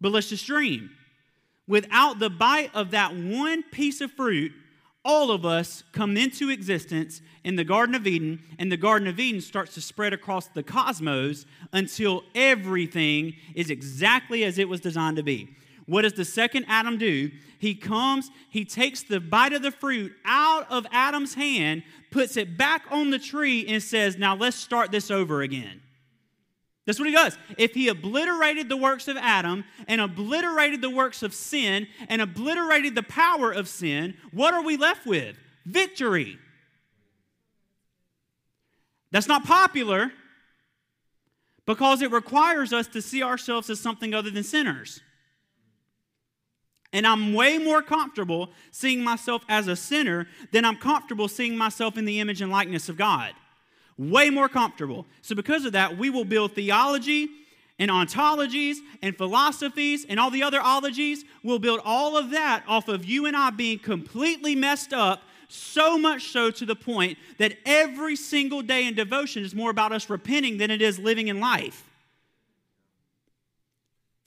but let's just dream. Without the bite of that one piece of fruit, all of us come into existence in the Garden of Eden, and the Garden of Eden starts to spread across the cosmos until everything is exactly as it was designed to be. What does the second Adam do? He comes, he takes the bite of the fruit out of Adam's hand, puts it back on the tree, and says, Now let's start this over again. That's what he does. If he obliterated the works of Adam and obliterated the works of sin and obliterated the power of sin, what are we left with? Victory. That's not popular because it requires us to see ourselves as something other than sinners. And I'm way more comfortable seeing myself as a sinner than I'm comfortable seeing myself in the image and likeness of God. Way more comfortable. So, because of that, we will build theology and ontologies and philosophies and all the other ologies. We'll build all of that off of you and I being completely messed up, so much so to the point that every single day in devotion is more about us repenting than it is living in life.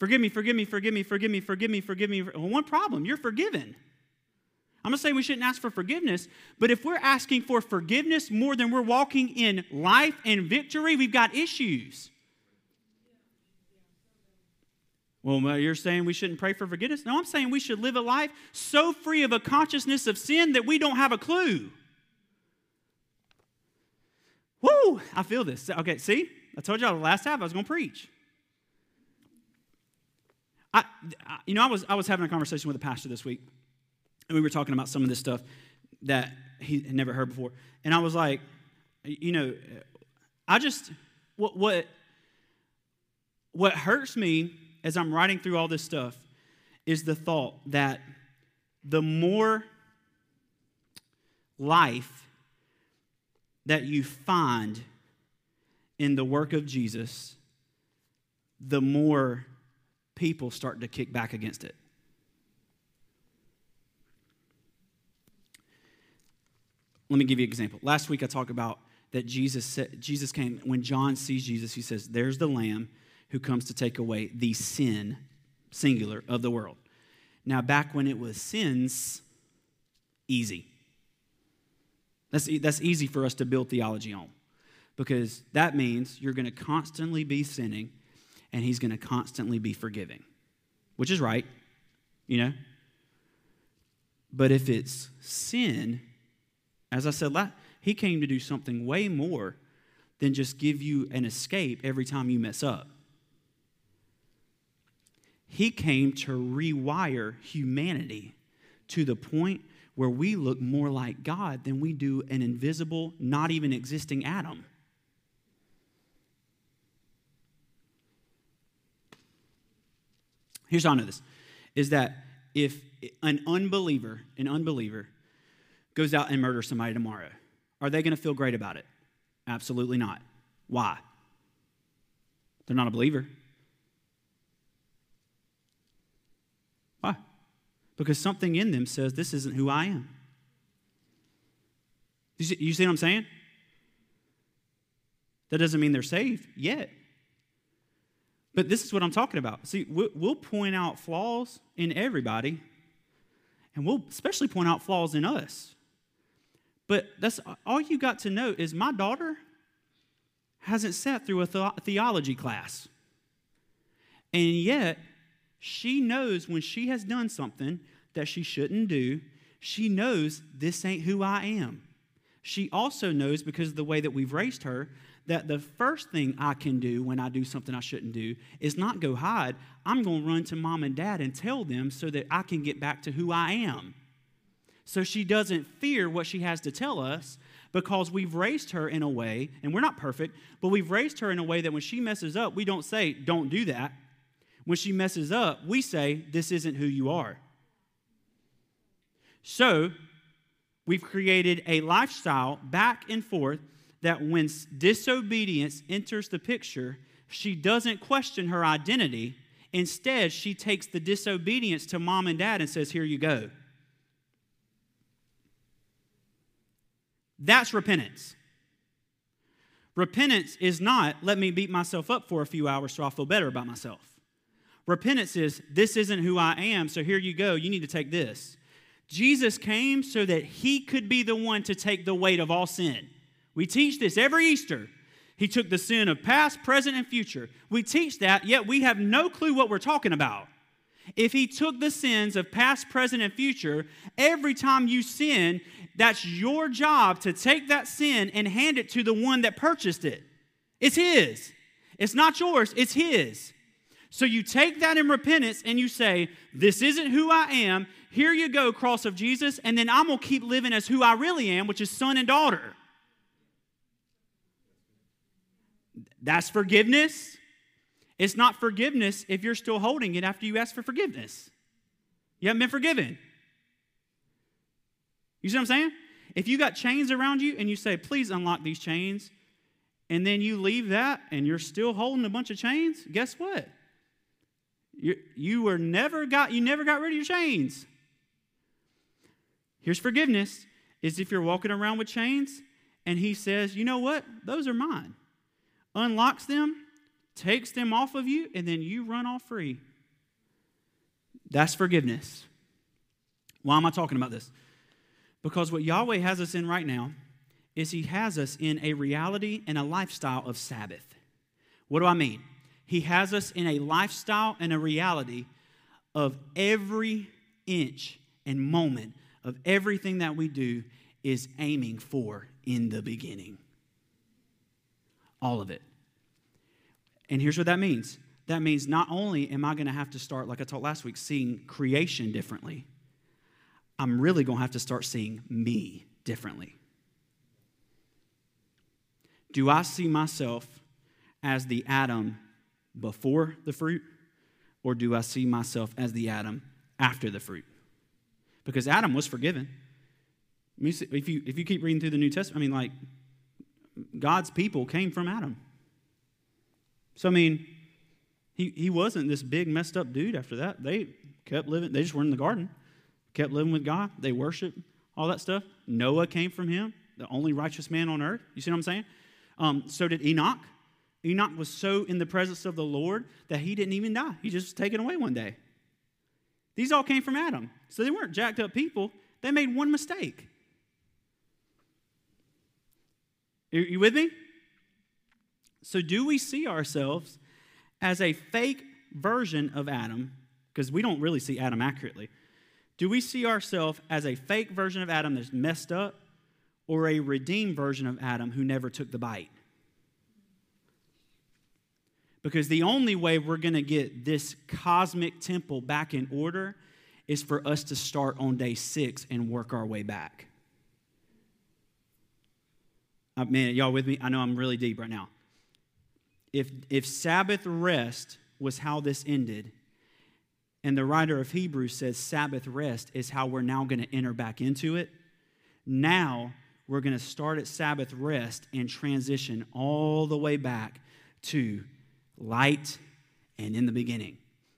Forgive me, forgive me, forgive me, forgive me, forgive me, forgive me. Well, one problem, you're forgiven. I'm not saying we shouldn't ask for forgiveness, but if we're asking for forgiveness more than we're walking in life and victory, we've got issues. Well, you're saying we shouldn't pray for forgiveness? No, I'm saying we should live a life so free of a consciousness of sin that we don't have a clue. Woo! I feel this. Okay, see? I told y'all the last half I was going to preach. I, you know, I was, I was having a conversation with a pastor this week, and we were talking about some of this stuff that he had never heard before. And I was like, you know, I just, what, what, what hurts me as I'm writing through all this stuff is the thought that the more life that you find in the work of Jesus, the more people start to kick back against it. Let me give you an example. Last week I talked about that Jesus said, Jesus came when John sees Jesus, he says, "There's the lamb who comes to take away the sin singular of the world." Now back when it was sins easy. That's, that's easy for us to build theology on because that means you're going to constantly be sinning and he's going to constantly be forgiving, which is right, you know? But if it's sin, as I said, he came to do something way more than just give you an escape every time you mess up. He came to rewire humanity to the point where we look more like God than we do an invisible, not even existing Adam. Here's how I know this is that if an unbeliever, an unbeliever, goes out and murders somebody tomorrow, are they going to feel great about it? Absolutely not. Why? They're not a believer. Why? Because something in them says, This isn't who I am. You see, you see what I'm saying? That doesn't mean they're saved yet. But this is what I'm talking about. See, we'll point out flaws in everybody, and we'll especially point out flaws in us. But that's all you got to know is my daughter hasn't sat through a theology class. And yet, she knows when she has done something that she shouldn't do, she knows this ain't who I am. She also knows, because of the way that we've raised her, that the first thing I can do when I do something I shouldn't do is not go hide. I'm going to run to mom and dad and tell them so that I can get back to who I am. So she doesn't fear what she has to tell us because we've raised her in a way, and we're not perfect, but we've raised her in a way that when she messes up, we don't say, don't do that. When she messes up, we say, this isn't who you are. So we've created a lifestyle back and forth that when disobedience enters the picture, she doesn't question her identity. Instead, she takes the disobedience to mom and dad and says, Here you go. That's repentance. Repentance is not, let me beat myself up for a few hours so I'll feel better about myself. Repentance is, this isn't who I am, so here you go. You need to take this. Jesus came so that he could be the one to take the weight of all sin. We teach this every Easter. He took the sin of past, present, and future. We teach that, yet we have no clue what we're talking about. If he took the sins of past, present, and future, every time you sin, that's your job to take that sin and hand it to the one that purchased it. It's his. It's not yours, it's his. So you take that in repentance and you say, This isn't who I am. Here you go, cross of Jesus. And then I'm going to keep living as who I really am, which is son and daughter. That's forgiveness. It's not forgiveness if you're still holding it after you ask for forgiveness. You haven't been forgiven. You see what I'm saying? If you got chains around you and you say, please unlock these chains, and then you leave that and you're still holding a bunch of chains, guess what? You, you were never got you never got rid of your chains. Here's forgiveness is if you're walking around with chains and he says, you know what? Those are mine unlocks them, takes them off of you, and then you run off free. That's forgiveness. Why am I talking about this? Because what Yahweh has us in right now is He has us in a reality and a lifestyle of Sabbath. What do I mean? He has us in a lifestyle and a reality of every inch and moment of everything that we do is aiming for in the beginning. All of it. And here's what that means that means not only am I going to have to start, like I taught last week, seeing creation differently, I'm really going to have to start seeing me differently. Do I see myself as the Adam before the fruit, or do I see myself as the Adam after the fruit? Because Adam was forgiven. If you, if you keep reading through the New Testament, I mean, like, God's people came from Adam. So, I mean, he, he wasn't this big, messed up dude after that. They kept living, they just were in the garden, kept living with God. They worshiped, all that stuff. Noah came from him, the only righteous man on earth. You see what I'm saying? Um, so did Enoch. Enoch was so in the presence of the Lord that he didn't even die. He just was taken away one day. These all came from Adam. So they weren't jacked up people. They made one mistake. Are you with me? So, do we see ourselves as a fake version of Adam? Because we don't really see Adam accurately. Do we see ourselves as a fake version of Adam that's messed up or a redeemed version of Adam who never took the bite? Because the only way we're going to get this cosmic temple back in order is for us to start on day six and work our way back. Uh, man, y'all with me? I know I'm really deep right now. If, if Sabbath rest was how this ended, and the writer of Hebrews says Sabbath rest is how we're now going to enter back into it, now we're going to start at Sabbath rest and transition all the way back to light and in the beginning.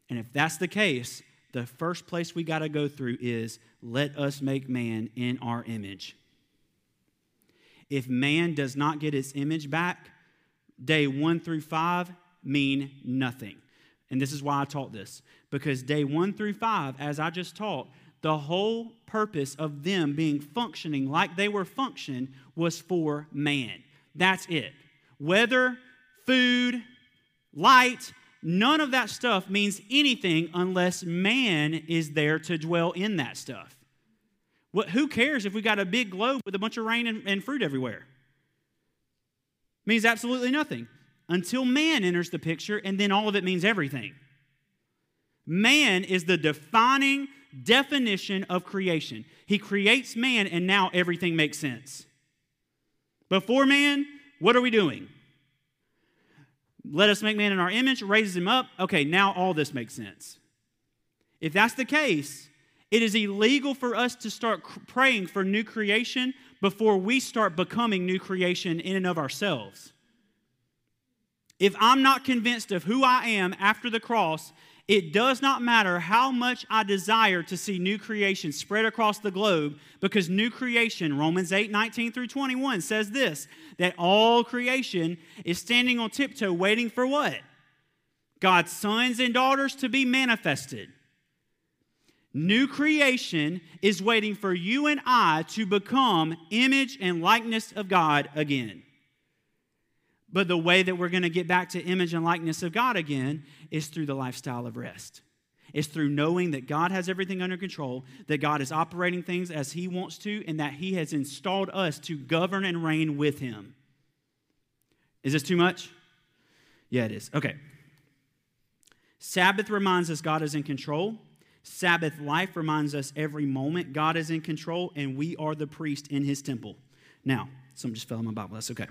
And if that's the case, the first place we got to go through is let us make man in our image. If man does not get his image back, day one through five mean nothing. And this is why I taught this. Because day one through five, as I just taught, the whole purpose of them being functioning like they were functioning was for man. That's it. Weather, food, light, none of that stuff means anything unless man is there to dwell in that stuff. What, who cares if we got a big globe with a bunch of rain and, and fruit everywhere? Means absolutely nothing until man enters the picture, and then all of it means everything. Man is the defining definition of creation. He creates man, and now everything makes sense. Before man, what are we doing? Let us make man in our image, raises him up. Okay, now all this makes sense. If that's the case, it is illegal for us to start praying for new creation before we start becoming new creation in and of ourselves. If I'm not convinced of who I am after the cross, it does not matter how much I desire to see new creation spread across the globe, because new creation, Romans 8 19 through 21, says this that all creation is standing on tiptoe waiting for what? God's sons and daughters to be manifested. New creation is waiting for you and I to become image and likeness of God again. But the way that we're going to get back to image and likeness of God again is through the lifestyle of rest. It's through knowing that God has everything under control, that God is operating things as He wants to, and that He has installed us to govern and reign with Him. Is this too much? Yeah, it is. Okay. Sabbath reminds us God is in control. Sabbath life reminds us every moment God is in control and we are the priest in his temple. Now, some just fell in my Bible. That's okay.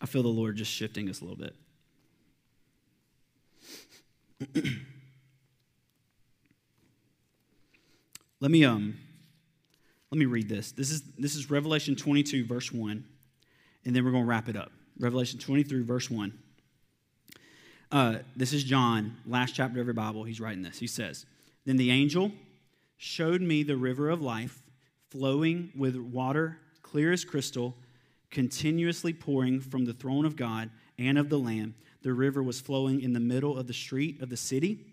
I feel the Lord just shifting us a little bit. let me um let me read this. This is this is Revelation 22 verse 1 and then we're going to wrap it up. Revelation 23, verse 1. Uh, this is John, last chapter of your Bible. He's writing this. He says, Then the angel showed me the river of life flowing with water clear as crystal, continuously pouring from the throne of God and of the Lamb. The river was flowing in the middle of the street of the city,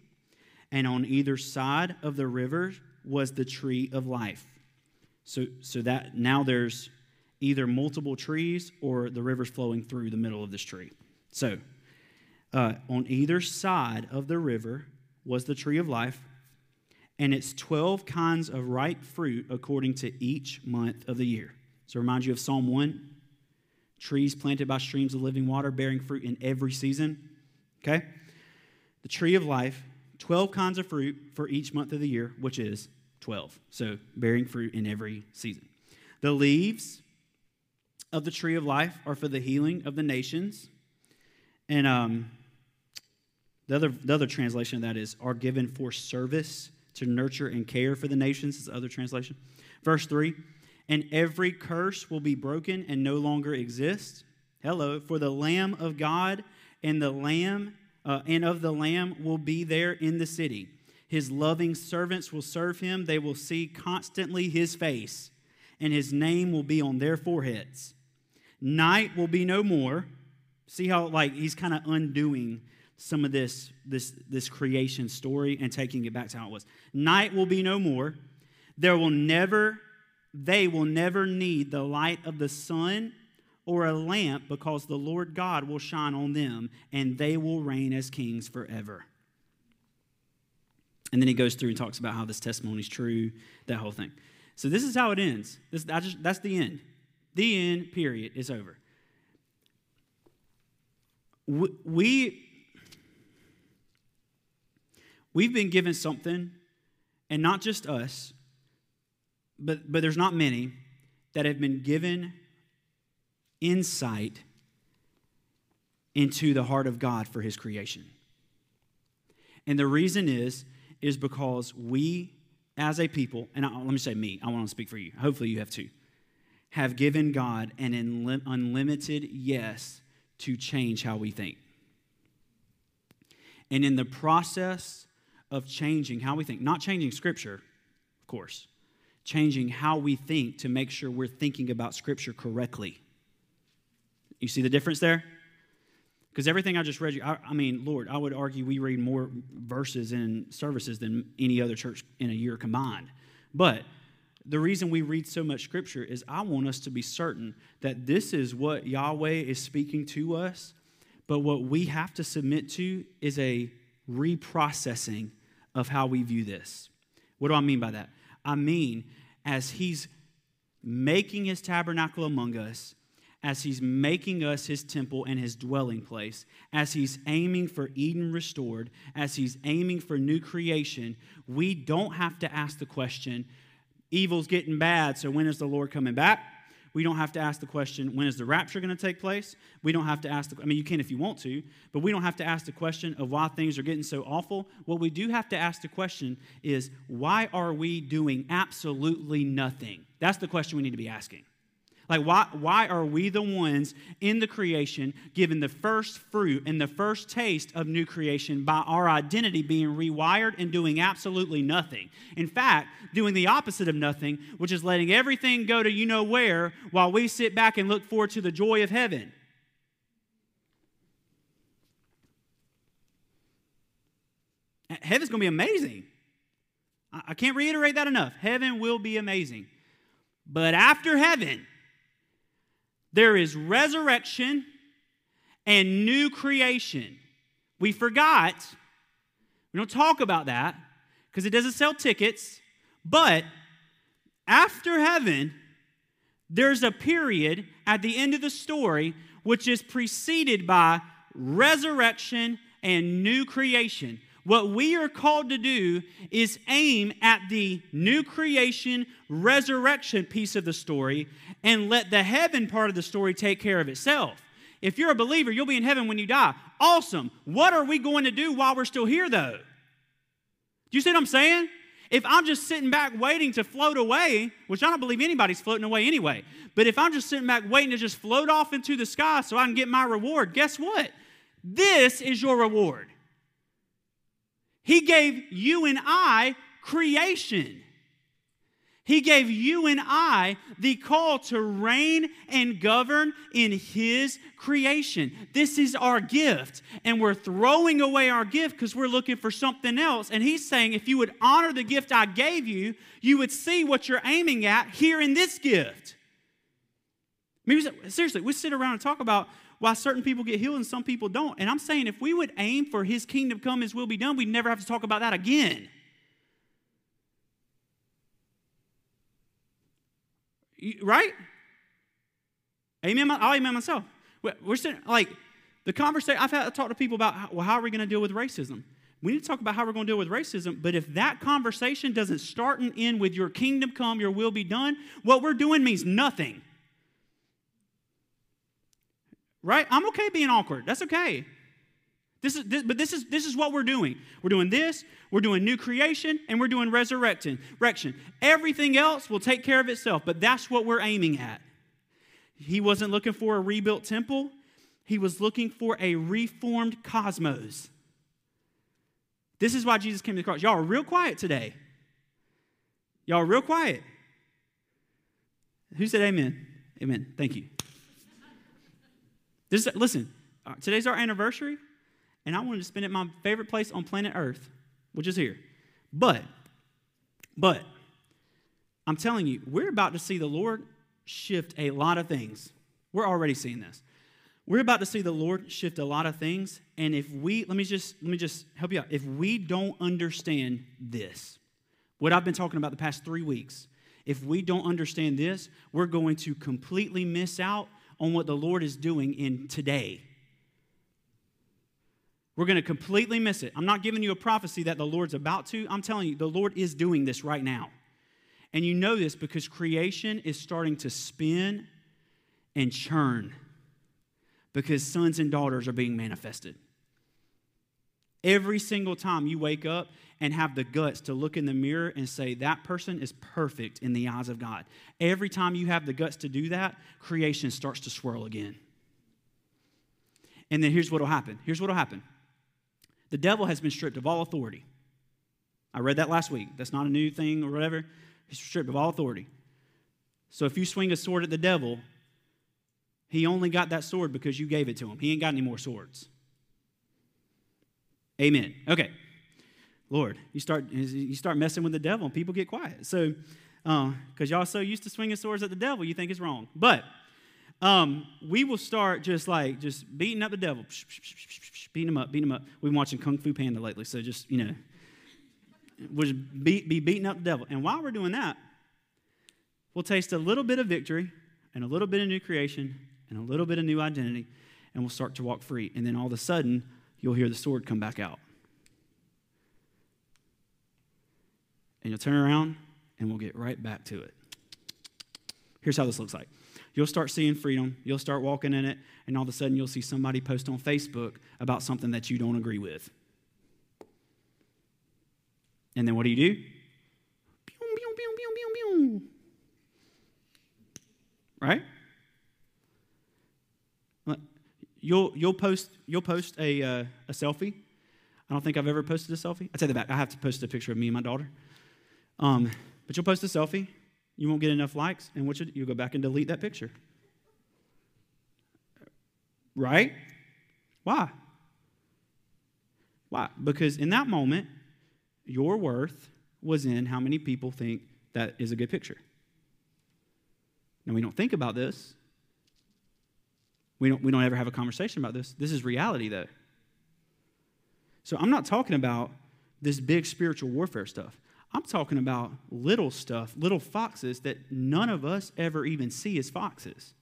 and on either side of the river was the tree of life. So, so that now there's either multiple trees or the rivers flowing through the middle of this tree. So, uh, on either side of the river was the tree of life, and its 12 kinds of ripe fruit according to each month of the year. So, remind you of Psalm 1 trees planted by streams of living water, bearing fruit in every season. Okay? The tree of life, 12 kinds of fruit for each month of the year, which is 12. So, bearing fruit in every season. The leaves of the tree of life are for the healing of the nations. And um, the, other, the other translation of that is are given for service to nurture and care for the nations, is the other translation. Verse 3 And every curse will be broken and no longer exist. Hello, for the Lamb of God and the Lamb uh, and of the Lamb will be there in the city. His loving servants will serve him. They will see constantly his face, and his name will be on their foreheads. Night will be no more. See how like he's kind of undoing some of this this this creation story and taking it back to how it was. Night will be no more. There will never they will never need the light of the sun or a lamp because the Lord God will shine on them and they will reign as kings forever. And then he goes through and talks about how this testimony is true, that whole thing. So this is how it ends. This, just, that's the end. The end, period, is over. We, we've been given something, and not just us, but, but there's not many that have been given insight into the heart of God for his creation. And the reason is, is because we as a people, and I, let me say me, I want to speak for you. Hopefully you have too have given God an unlimited yes to change how we think. And in the process of changing how we think, not changing Scripture, of course, changing how we think to make sure we're thinking about Scripture correctly. You see the difference there? Because everything I just read you, I, I, mean, Lord, I would argue we read more verses in services than any other church in a year combined. But the reason we read so much scripture is I want us to be certain that this is what Yahweh is speaking to us, but what we have to submit to is a reprocessing of how we view this. What do I mean by that? I mean, as He's making His tabernacle among us, as He's making us His temple and His dwelling place, as He's aiming for Eden restored, as He's aiming for new creation, we don't have to ask the question, evil's getting bad, so when is the Lord coming back? We don't have to ask the question, when is the rapture going to take place? We don't have to ask the I mean you can if you want to, but we don't have to ask the question of why things are getting so awful. What we do have to ask the question is why are we doing absolutely nothing? That's the question we need to be asking. Like, why, why are we the ones in the creation given the first fruit and the first taste of new creation by our identity being rewired and doing absolutely nothing? In fact, doing the opposite of nothing, which is letting everything go to you know where while we sit back and look forward to the joy of heaven. Heaven's going to be amazing. I can't reiterate that enough. Heaven will be amazing. But after heaven, there is resurrection and new creation. We forgot, we don't talk about that because it doesn't sell tickets, but after heaven, there's a period at the end of the story which is preceded by resurrection and new creation. What we are called to do is aim at the new creation, resurrection piece of the story and let the heaven part of the story take care of itself. If you're a believer, you'll be in heaven when you die. Awesome. What are we going to do while we're still here, though? Do you see what I'm saying? If I'm just sitting back waiting to float away, which I don't believe anybody's floating away anyway, but if I'm just sitting back waiting to just float off into the sky so I can get my reward, guess what? This is your reward. He gave you and I creation. He gave you and I the call to reign and govern in His creation. This is our gift. And we're throwing away our gift because we're looking for something else. And He's saying, if you would honor the gift I gave you, you would see what you're aiming at here in this gift. Maybe seriously, we sit around and talk about why certain people get healed and some people don't. And I'm saying if we would aim for his kingdom come, his will be done, we'd never have to talk about that again. Right? Amen. I'll amen myself. We're sitting like the conversation. I've had to talk to people about well, how are we going to deal with racism? We need to talk about how we're going to deal with racism. But if that conversation doesn't start and end with your kingdom come, your will be done, what we're doing means nothing. Right? I'm okay being awkward. That's okay. This is, this, but this is, this is what we're doing. We're doing this, we're doing new creation, and we're doing resurrection. Everything else will take care of itself, but that's what we're aiming at. He wasn't looking for a rebuilt temple, he was looking for a reformed cosmos. This is why Jesus came to the cross. Y'all are real quiet today. Y'all are real quiet. Who said amen? Amen. Thank you. This, listen, uh, today's our anniversary, and I wanted to spend it my favorite place on planet Earth, which is here. But, but, I'm telling you, we're about to see the Lord shift a lot of things. We're already seeing this. We're about to see the Lord shift a lot of things, and if we let me just let me just help you out. If we don't understand this, what I've been talking about the past three weeks, if we don't understand this, we're going to completely miss out on what the Lord is doing in today. We're going to completely miss it. I'm not giving you a prophecy that the Lord's about to. I'm telling you, the Lord is doing this right now. And you know this because creation is starting to spin and churn because sons and daughters are being manifested. Every single time you wake up and have the guts to look in the mirror and say, that person is perfect in the eyes of God. Every time you have the guts to do that, creation starts to swirl again. And then here's what will happen. Here's what will happen. The devil has been stripped of all authority. I read that last week. That's not a new thing or whatever. He's stripped of all authority. So if you swing a sword at the devil, he only got that sword because you gave it to him. He ain't got any more swords. Amen. Okay. Lord, you start you start messing with the devil and people get quiet. So, because uh, y'all so used to swinging swords at the devil, you think it's wrong. But um, we will start just like just beating up the devil, beating him up, beating him up. We've been watching Kung Fu Panda lately, so just you know, we'll just be, be beating up the devil. And while we're doing that, we'll taste a little bit of victory and a little bit of new creation and a little bit of new identity, and we'll start to walk free. And then all of a sudden, you'll hear the sword come back out. And you'll turn around and we'll get right back to it. Here's how this looks like you'll start seeing freedom, you'll start walking in it, and all of a sudden you'll see somebody post on Facebook about something that you don't agree with. And then what do you do? Right? You'll, you'll post, you'll post a, uh, a selfie. I don't think I've ever posted a selfie. I take that back. I have to post a picture of me and my daughter. Um, but you'll post a selfie. You won't get enough likes, and what you you'll go back and delete that picture. Right? Why? Why? Because in that moment, your worth was in how many people think that is a good picture. Now, we don't think about this we don't, we don't ever have a conversation about this. This is reality, though. So I'm not talking about this big spiritual warfare stuff. I'm talking about little stuff, little foxes that none of us ever even see as foxes.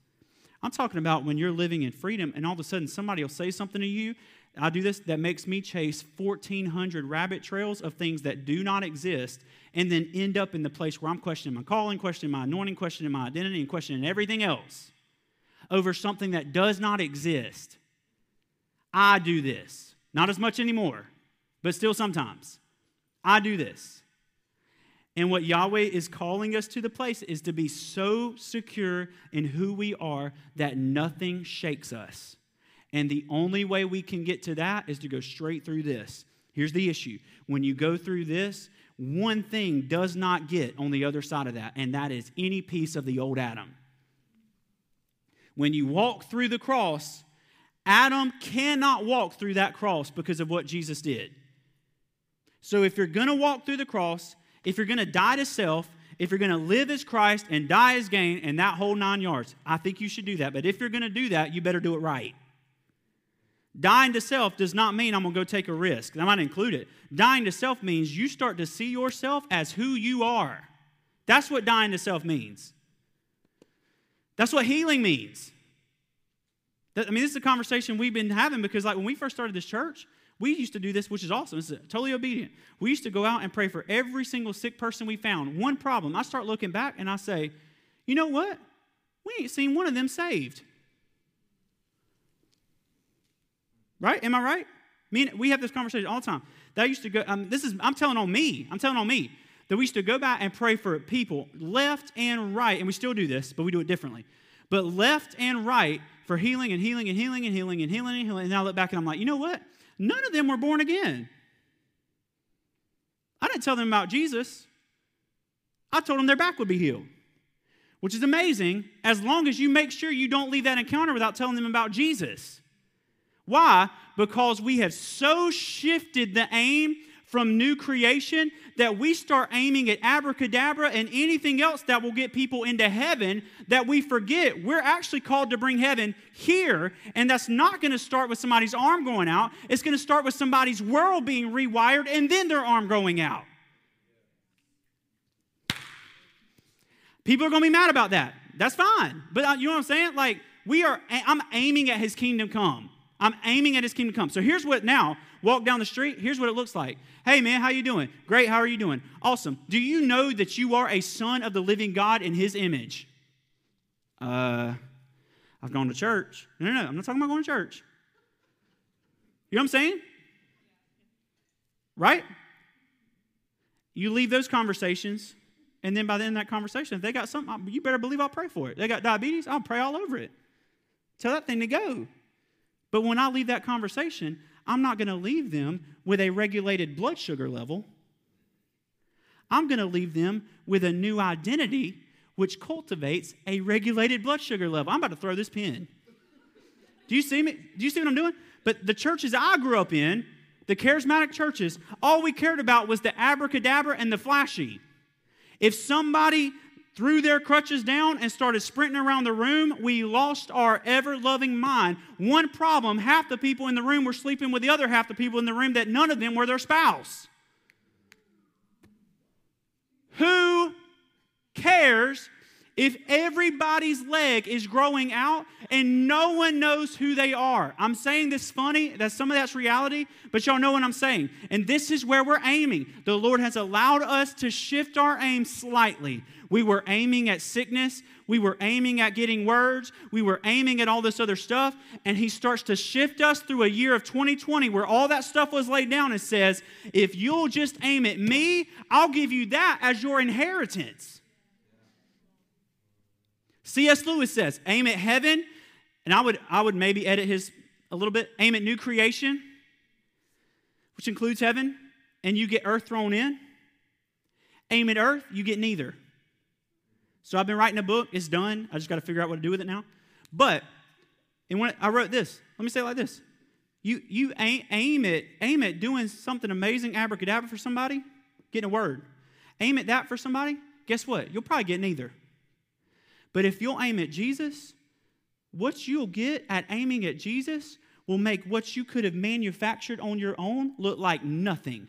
I'm talking about when you're living in freedom and all of a sudden somebody will say something to you. I do this that makes me chase 1,400 rabbit trails of things that do not exist and then end up in the place where I'm questioning my calling, questioning my anointing, questioning my identity, and questioning everything else over something that does not exist. I do this. Not as much anymore, but still sometimes. I do this. And what Yahweh is calling us to the place is to be so secure in who we are that nothing shakes us. And the only way we can get to that is to go straight through this. Here's the issue when you go through this, one thing does not get on the other side of that, and that is any piece of the old Adam when you walk through the cross, Adam cannot walk through that cross because of what Jesus did. So if you're going to walk through the cross, if you're going to die to self, if you're going to live as Christ and die as gain and that whole nine yards, I think you should do that. But if you're going to do that, you better do it right. Dying to self does not mean I'm going to go take a risk. I might include it. Dying to self means you start to see yourself as who you are. That's what dying to self means. That's what healing means. I mean, this is a conversation we've been having because, like, when we first started this church, we used to do this, which is awesome. Is totally obedient. We used to go out and pray for every single sick person we found. One problem. I start looking back and I say, you know what? We ain't seen one of them saved. Right? Am I right? I mean, we have this conversation all the time. That used to go. Um, this is. I'm telling on me. I'm telling on me that we used to go back and pray for people left and right, and we still do this, but we do it differently. But left and right for healing and healing and healing and healing and healing and healing. And I look back and I'm like, you know what? None of them were born again. I didn't tell them about Jesus. I told them their back would be healed, which is amazing as long as you make sure you don't leave that encounter without telling them about Jesus. Why? Because we have so shifted the aim from new creation that we start aiming at abracadabra and anything else that will get people into heaven that we forget. We're actually called to bring heaven here and that's not going to start with somebody's arm going out. It's going to start with somebody's world being rewired and then their arm going out. People are going to be mad about that. That's fine. But uh, you know what i'm saying? Like we are i'm aiming at his kingdom come. I'm aiming at his kingdom come. So here's what now walk down the street here's what it looks like. Hey man how you doing? Great how are you doing? Awesome. Do you know that you are a son of the living god in his image? Uh i've gone to church. No no no i'm not talking about going to church. You know what i'm saying? Right? You leave those conversations and then by the end of that conversation if they got something you better believe i'll pray for it. They got diabetes i'll pray all over it. Tell that thing to go. But when i leave that conversation I'm not going to leave them with a regulated blood sugar level. I'm going to leave them with a new identity which cultivates a regulated blood sugar level. I'm about to throw this pin. Do you see me? Do you see what I'm doing? But the churches I grew up in, the charismatic churches, all we cared about was the abracadabra and the flashy. If somebody threw their crutches down and started sprinting around the room, we lost our ever loving mind. One problem half the people in the room were sleeping with the other half the people in the room that none of them were their spouse. Who cares if everybody's leg is growing out and no one knows who they are. I'm saying this funny, that some of that's reality, but y'all know what I'm saying. And this is where we're aiming. The Lord has allowed us to shift our aim slightly. We were aiming at sickness, we were aiming at getting words, we were aiming at all this other stuff, and He starts to shift us through a year of 2020 where all that stuff was laid down and says, if you'll just aim at me, I'll give you that as your inheritance. C.S. Lewis says, aim at heaven, and I would, I would maybe edit his a little bit, aim at new creation, which includes heaven, and you get earth thrown in. Aim at earth, you get neither. So I've been writing a book, it's done. I just got to figure out what to do with it now. But, and when I wrote this, let me say it like this. You, you aim, aim at aim at doing something amazing, abracadabra for somebody, getting a word. Aim at that for somebody, guess what? You'll probably get neither. But if you'll aim at Jesus, what you'll get at aiming at Jesus will make what you could have manufactured on your own look like nothing.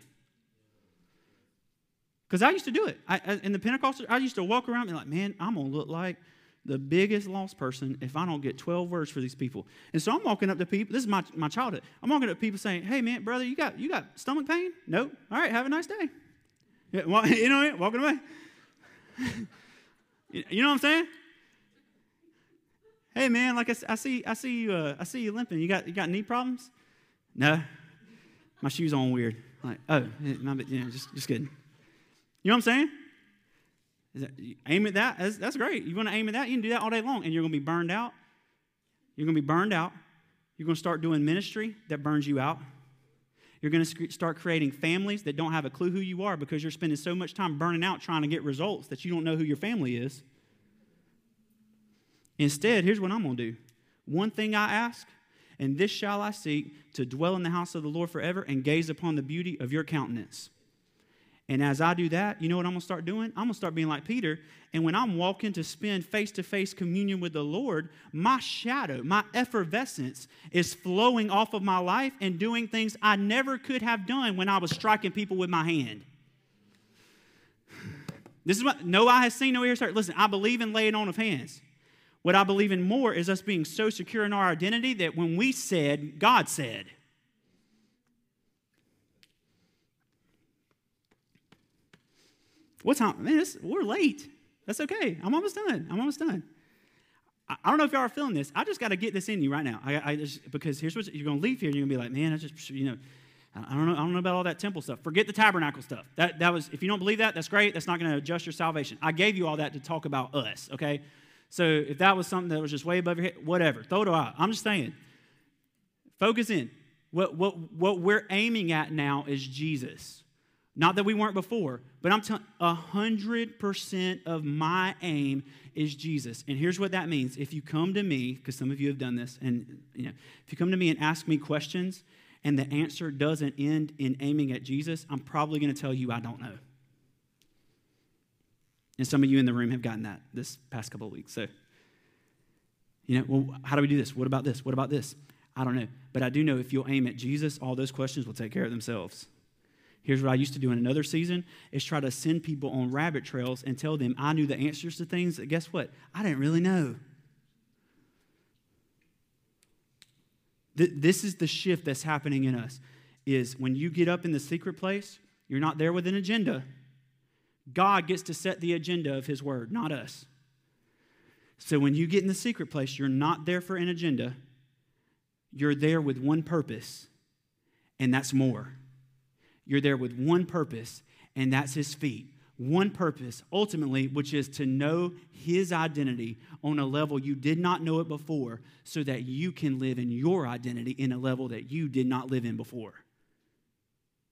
Because I used to do it. I, in the Pentecostal, I used to walk around and be like, man, I'm going to look like the biggest lost person if I don't get 12 words for these people. And so I'm walking up to people. This is my, my childhood. I'm walking up to people saying, hey, man, brother, you got, you got stomach pain? No. All right, have a nice day. you know, walking away. you know what I'm saying? Hey man, like I, I see, I see you, uh, I see you limping. You got, you got knee problems? No, my shoes on weird. Like, oh, my, yeah, just, just kidding. You know what I'm saying? That, aim at that. That's, that's great. You want to aim at that? You can do that all day long, and you're going to be burned out. You're going to be burned out. You're going to start doing ministry that burns you out. You're going to start creating families that don't have a clue who you are because you're spending so much time burning out trying to get results that you don't know who your family is. Instead, here's what I'm going to do one thing I ask, and this shall I seek to dwell in the house of the Lord forever and gaze upon the beauty of your countenance. And as I do that, you know what I'm going to start doing? I'm going to start being like Peter. And when I'm walking to spend face to face communion with the Lord, my shadow, my effervescence is flowing off of my life and doing things I never could have done when I was striking people with my hand. This is what no eye has seen, no ear has heard. Listen, I believe in laying on of hands. What I believe in more is us being so secure in our identity that when we said, God said. What time? Man, we're late. That's okay. I'm almost done. I'm almost done. I, I don't know if y'all are feeling this. I just got to get this in you right now. I, I just, because here's what you're going to leave here and you're going to be like, man, I just, you know, I don't know. I don't know about all that temple stuff. Forget the tabernacle stuff. That, that was, if you don't believe that, that's great. That's not going to adjust your salvation. I gave you all that to talk about us, okay? So if that was something that was just way above your head, whatever, throw it out. I'm just saying, focus in. What, what, what we're aiming at now is Jesus. Not that we weren't before, but I'm telling a hundred percent of my aim is Jesus. And here's what that means. If you come to me, because some of you have done this, and you know, if you come to me and ask me questions and the answer doesn't end in aiming at Jesus, I'm probably going to tell you I don't know. And some of you in the room have gotten that this past couple of weeks. So, you know, well, how do we do this? What about this? What about this? I don't know. But I do know if you'll aim at Jesus, all those questions will take care of themselves. Here's what I used to do in another season is try to send people on rabbit trails and tell them I knew the answers to things that guess what? I didn't really know. This is the shift that's happening in us is when you get up in the secret place, you're not there with an agenda. God gets to set the agenda of his word, not us. So when you get in the secret place, you're not there for an agenda. You're there with one purpose, and that's more. You're there with one purpose, and that's his feet. One purpose, ultimately, which is to know his identity on a level you did not know it before, so that you can live in your identity in a level that you did not live in before.